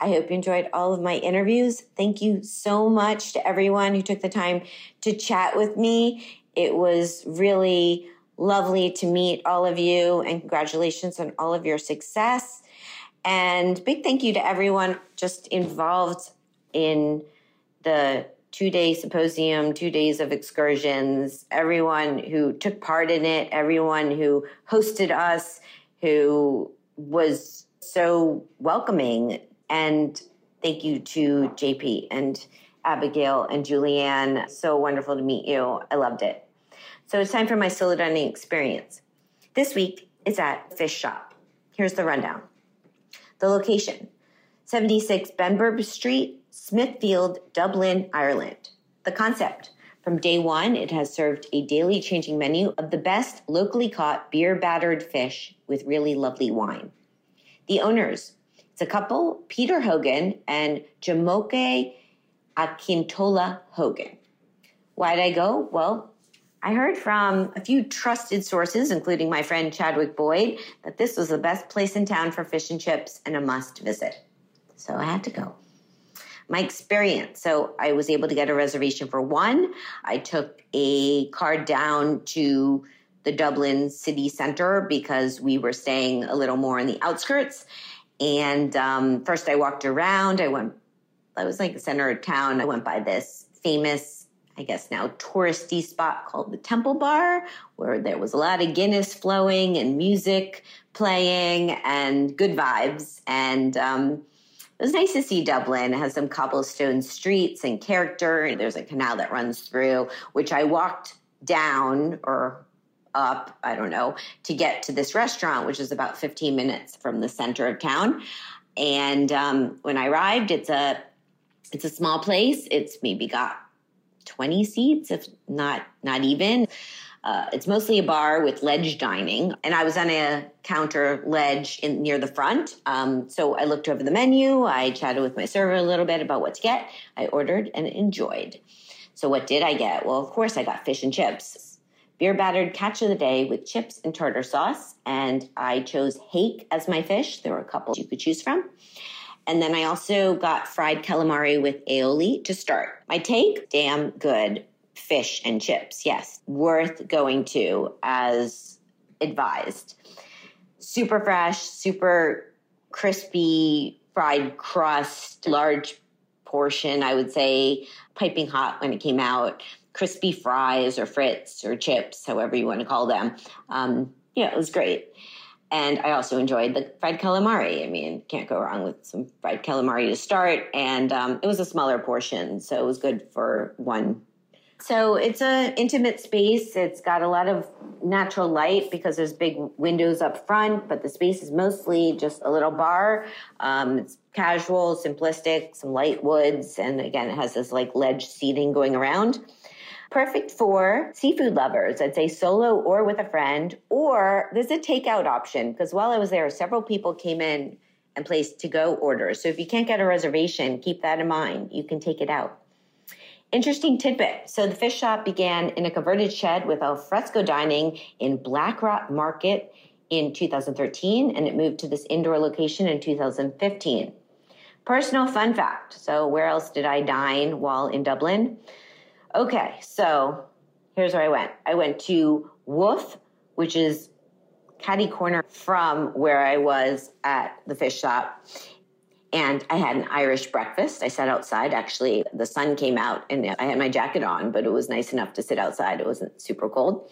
I hope you enjoyed all of my interviews. Thank you so much to everyone who took the time to chat with me. It was really lovely to meet all of you, and congratulations on all of your success. And big thank you to everyone just involved in the two day symposium, two days of excursions, everyone who took part in it, everyone who hosted us, who was so welcoming. And thank you to JP and Abigail and Julianne. So wonderful to meet you. I loved it. So it's time for my solo dining experience. This week it's at Fish Shop. Here's the rundown. The location 76 Benburb Street, Smithfield, Dublin, Ireland. The concept from day one, it has served a daily changing menu of the best locally caught beer battered fish with really lovely wine. The owners, it's a couple, Peter Hogan and Jumoke Akintola Hogan. Why did I go? Well, I heard from a few trusted sources, including my friend Chadwick Boyd, that this was the best place in town for fish and chips and a must visit. So I had to go. My experience. So I was able to get a reservation for one. I took a car down to the Dublin city center because we were staying a little more on the outskirts. And um, first I walked around. I went, I was like the center of town. I went by this famous I guess now touristy spot called the Temple Bar, where there was a lot of Guinness flowing and music playing and good vibes. And um, it was nice to see Dublin. It has some cobblestone streets and character. There's a canal that runs through, which I walked down or up, I don't know, to get to this restaurant, which is about 15 minutes from the center of town. And um, when I arrived, it's a it's a small place. It's maybe got 20 seats, if not not even. Uh, it's mostly a bar with ledge dining, and I was on a counter ledge in, near the front. Um, so I looked over the menu. I chatted with my server a little bit about what to get. I ordered and enjoyed. So what did I get? Well, of course, I got fish and chips, beer battered catch of the day with chips and tartar sauce, and I chose hake as my fish. There were a couple you could choose from. And then I also got fried calamari with aioli to start. My take, damn good fish and chips. Yes, worth going to as advised. Super fresh, super crispy fried crust, large portion, I would say, piping hot when it came out, crispy fries or frits or chips, however you want to call them. Um, yeah, it was great. And I also enjoyed the fried calamari. I mean, can't go wrong with some fried calamari to start. And um, it was a smaller portion, so it was good for one. So it's a intimate space. It's got a lot of natural light because there's big windows up front, but the space is mostly just a little bar. Um, it's casual, simplistic, some light woods, and again, it has this like ledge seating going around. Perfect for seafood lovers, I'd say solo or with a friend, or there's a takeout option because while I was there, several people came in and placed to go orders. So if you can't get a reservation, keep that in mind. You can take it out. Interesting tidbit. So the fish shop began in a converted shed with al fresco dining in Blackrock Market in 2013, and it moved to this indoor location in 2015. Personal fun fact. So where else did I dine while in Dublin? Okay, so here's where I went. I went to Wolf, which is catty corner from where I was at the fish shop. And I had an Irish breakfast. I sat outside. Actually, the sun came out and I had my jacket on, but it was nice enough to sit outside. It wasn't super cold.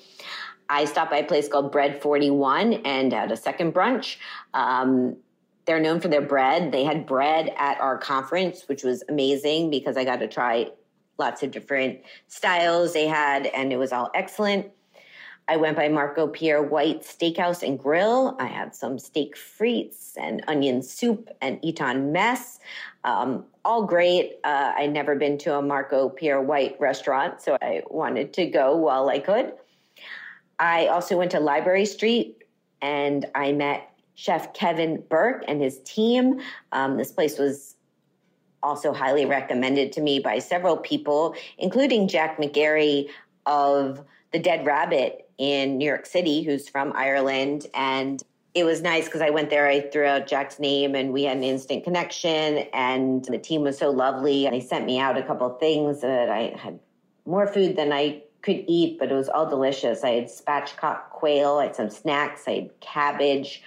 I stopped by a place called Bread 41 and had a second brunch. Um, they're known for their bread. They had bread at our conference, which was amazing because I got to try lots of different styles they had, and it was all excellent. I went by Marco Pierre White Steakhouse and Grill. I had some steak frites and onion soup and Eton mess. Um, all great. Uh, I'd never been to a Marco Pierre White restaurant, so I wanted to go while I could. I also went to Library Street and I met Chef Kevin Burke and his team. Um, this place was also highly recommended to me by several people, including Jack McGarry of The Dead Rabbit in New York City, who's from Ireland. And it was nice because I went there, I threw out Jack's name, and we had an instant connection. And the team was so lovely. They sent me out a couple things that I had more food than I could eat, but it was all delicious. I had spatchcock quail, I had some snacks, I had cabbage,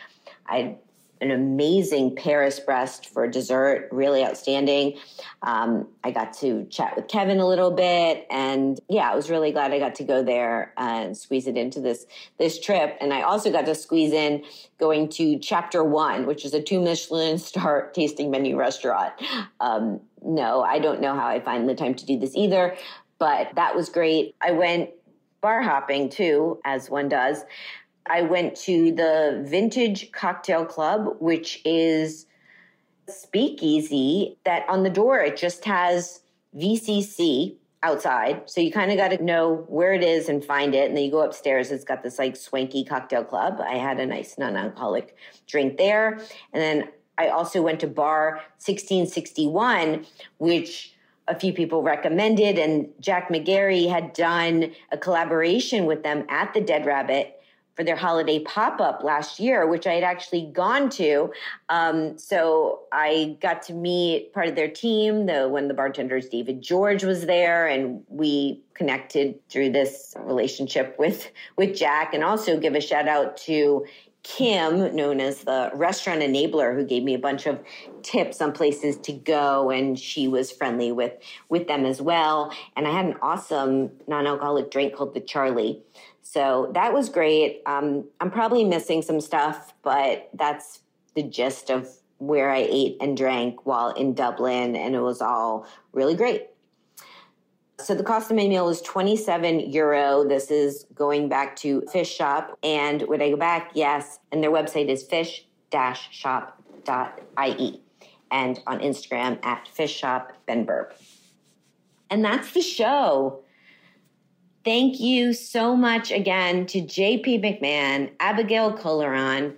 I had an amazing Paris-Brest for dessert, really outstanding. Um, I got to chat with Kevin a little bit, and yeah, I was really glad I got to go there and squeeze it into this this trip. And I also got to squeeze in going to Chapter One, which is a two Michelin star tasting menu restaurant. Um, no, I don't know how I find the time to do this either, but that was great. I went bar hopping too, as one does. I went to the Vintage Cocktail Club, which is speakeasy that on the door it just has VCC outside. So you kind of got to know where it is and find it. And then you go upstairs, it's got this like swanky cocktail club. I had a nice non alcoholic drink there. And then I also went to bar 1661, which a few people recommended, and Jack McGarry had done a collaboration with them at the Dead Rabbit for their holiday pop up last year, which I had actually gone to. Um, so I got to meet part of their team. The one of the bartenders, David George, was there, and we connected through this relationship with with Jack. And also give a shout out to Kim, known as the restaurant enabler, who gave me a bunch of tips on places to go, and she was friendly with with them as well. And I had an awesome non-alcoholic drink called the Charlie. So that was great. Um, I'm probably missing some stuff, but that's the gist of where I ate and drank while in Dublin, and it was all really great. So the cost of my meal was 27 euro. This is going back to Fish Shop. And would I go back? Yes. And their website is fish-shop.ie and on Instagram at fish shop benburb. And that's the show. Thank you so much again to JP McMahon, Abigail Colleran,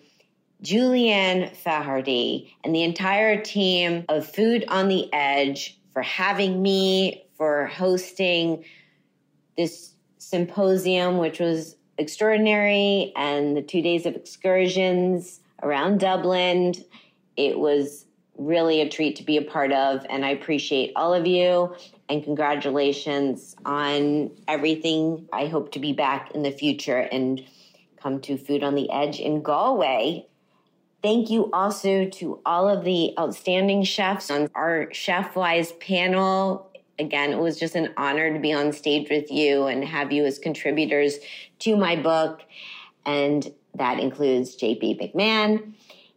Julianne Fahardy, and the entire team of Food on the Edge for having me, for hosting this symposium, which was extraordinary, and the two days of excursions around Dublin. It was really a treat to be a part of, and I appreciate all of you. And congratulations on everything. I hope to be back in the future and come to Food on the Edge in Galway. Thank you also to all of the outstanding chefs on our Chefwise panel again, it was just an honor to be on stage with you and have you as contributors to my book. And that includes JP McMahon,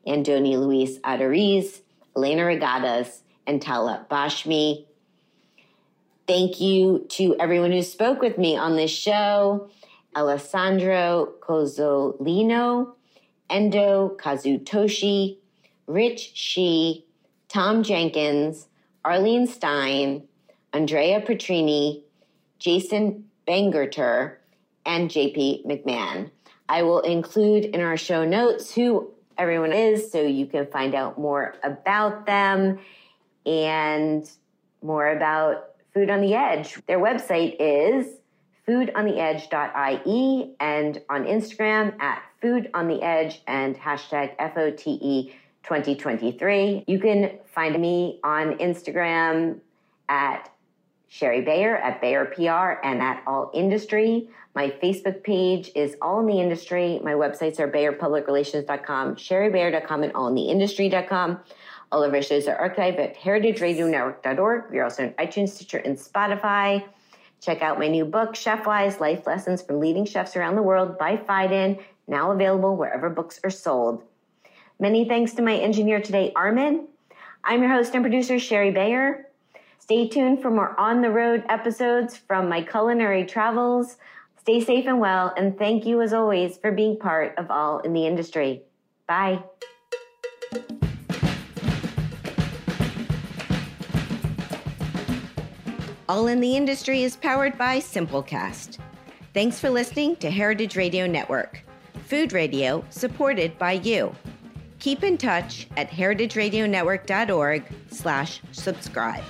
Andoni Luis Aduriz, Elena Reygadas, and Tala Bashmi. Thank you to everyone who spoke with me on this show Alessandro Cozzolino, Endo Kazutoshi, Rich Shih, Tom Jenkins, Arlene Stein, Andrea Petrini, Jason Bangerter, and JP McMahon. I will include in our show notes who everyone is so you can find out more about them and more about Food on the Edge. Their website is foodontheedge.ie and on Instagram at Food on the Edge and hashtag FOTE 2023. You can find me on Instagram at Shari Bayer at Bayer PR and at All Industry. My Facebook page is All in the Industry. My websites are BayerPublicRelations.com, ShariBayer.com, and AllInTheIndustry.com. All of our shows are archived at HeritageRadioNetwork.org. We're also on iTunes, Stitcher, and Spotify. Check out my new book, Chefwise Life Lessons from Leading Chefs Around the World by Phaidon, now available wherever books are sold. Many thanks to my engineer today, Armin. I'm your host and producer, Shari Bayer. Stay tuned for more on the road episodes from my culinary travels. Stay safe and well, and thank you as always for being part of All in the Industry. Bye. All in the Industry is powered by Simplecast. Thanks for listening to Heritage Radio Network, food radio supported by you. Keep in touch at heritageradionetwork.org slash subscribe.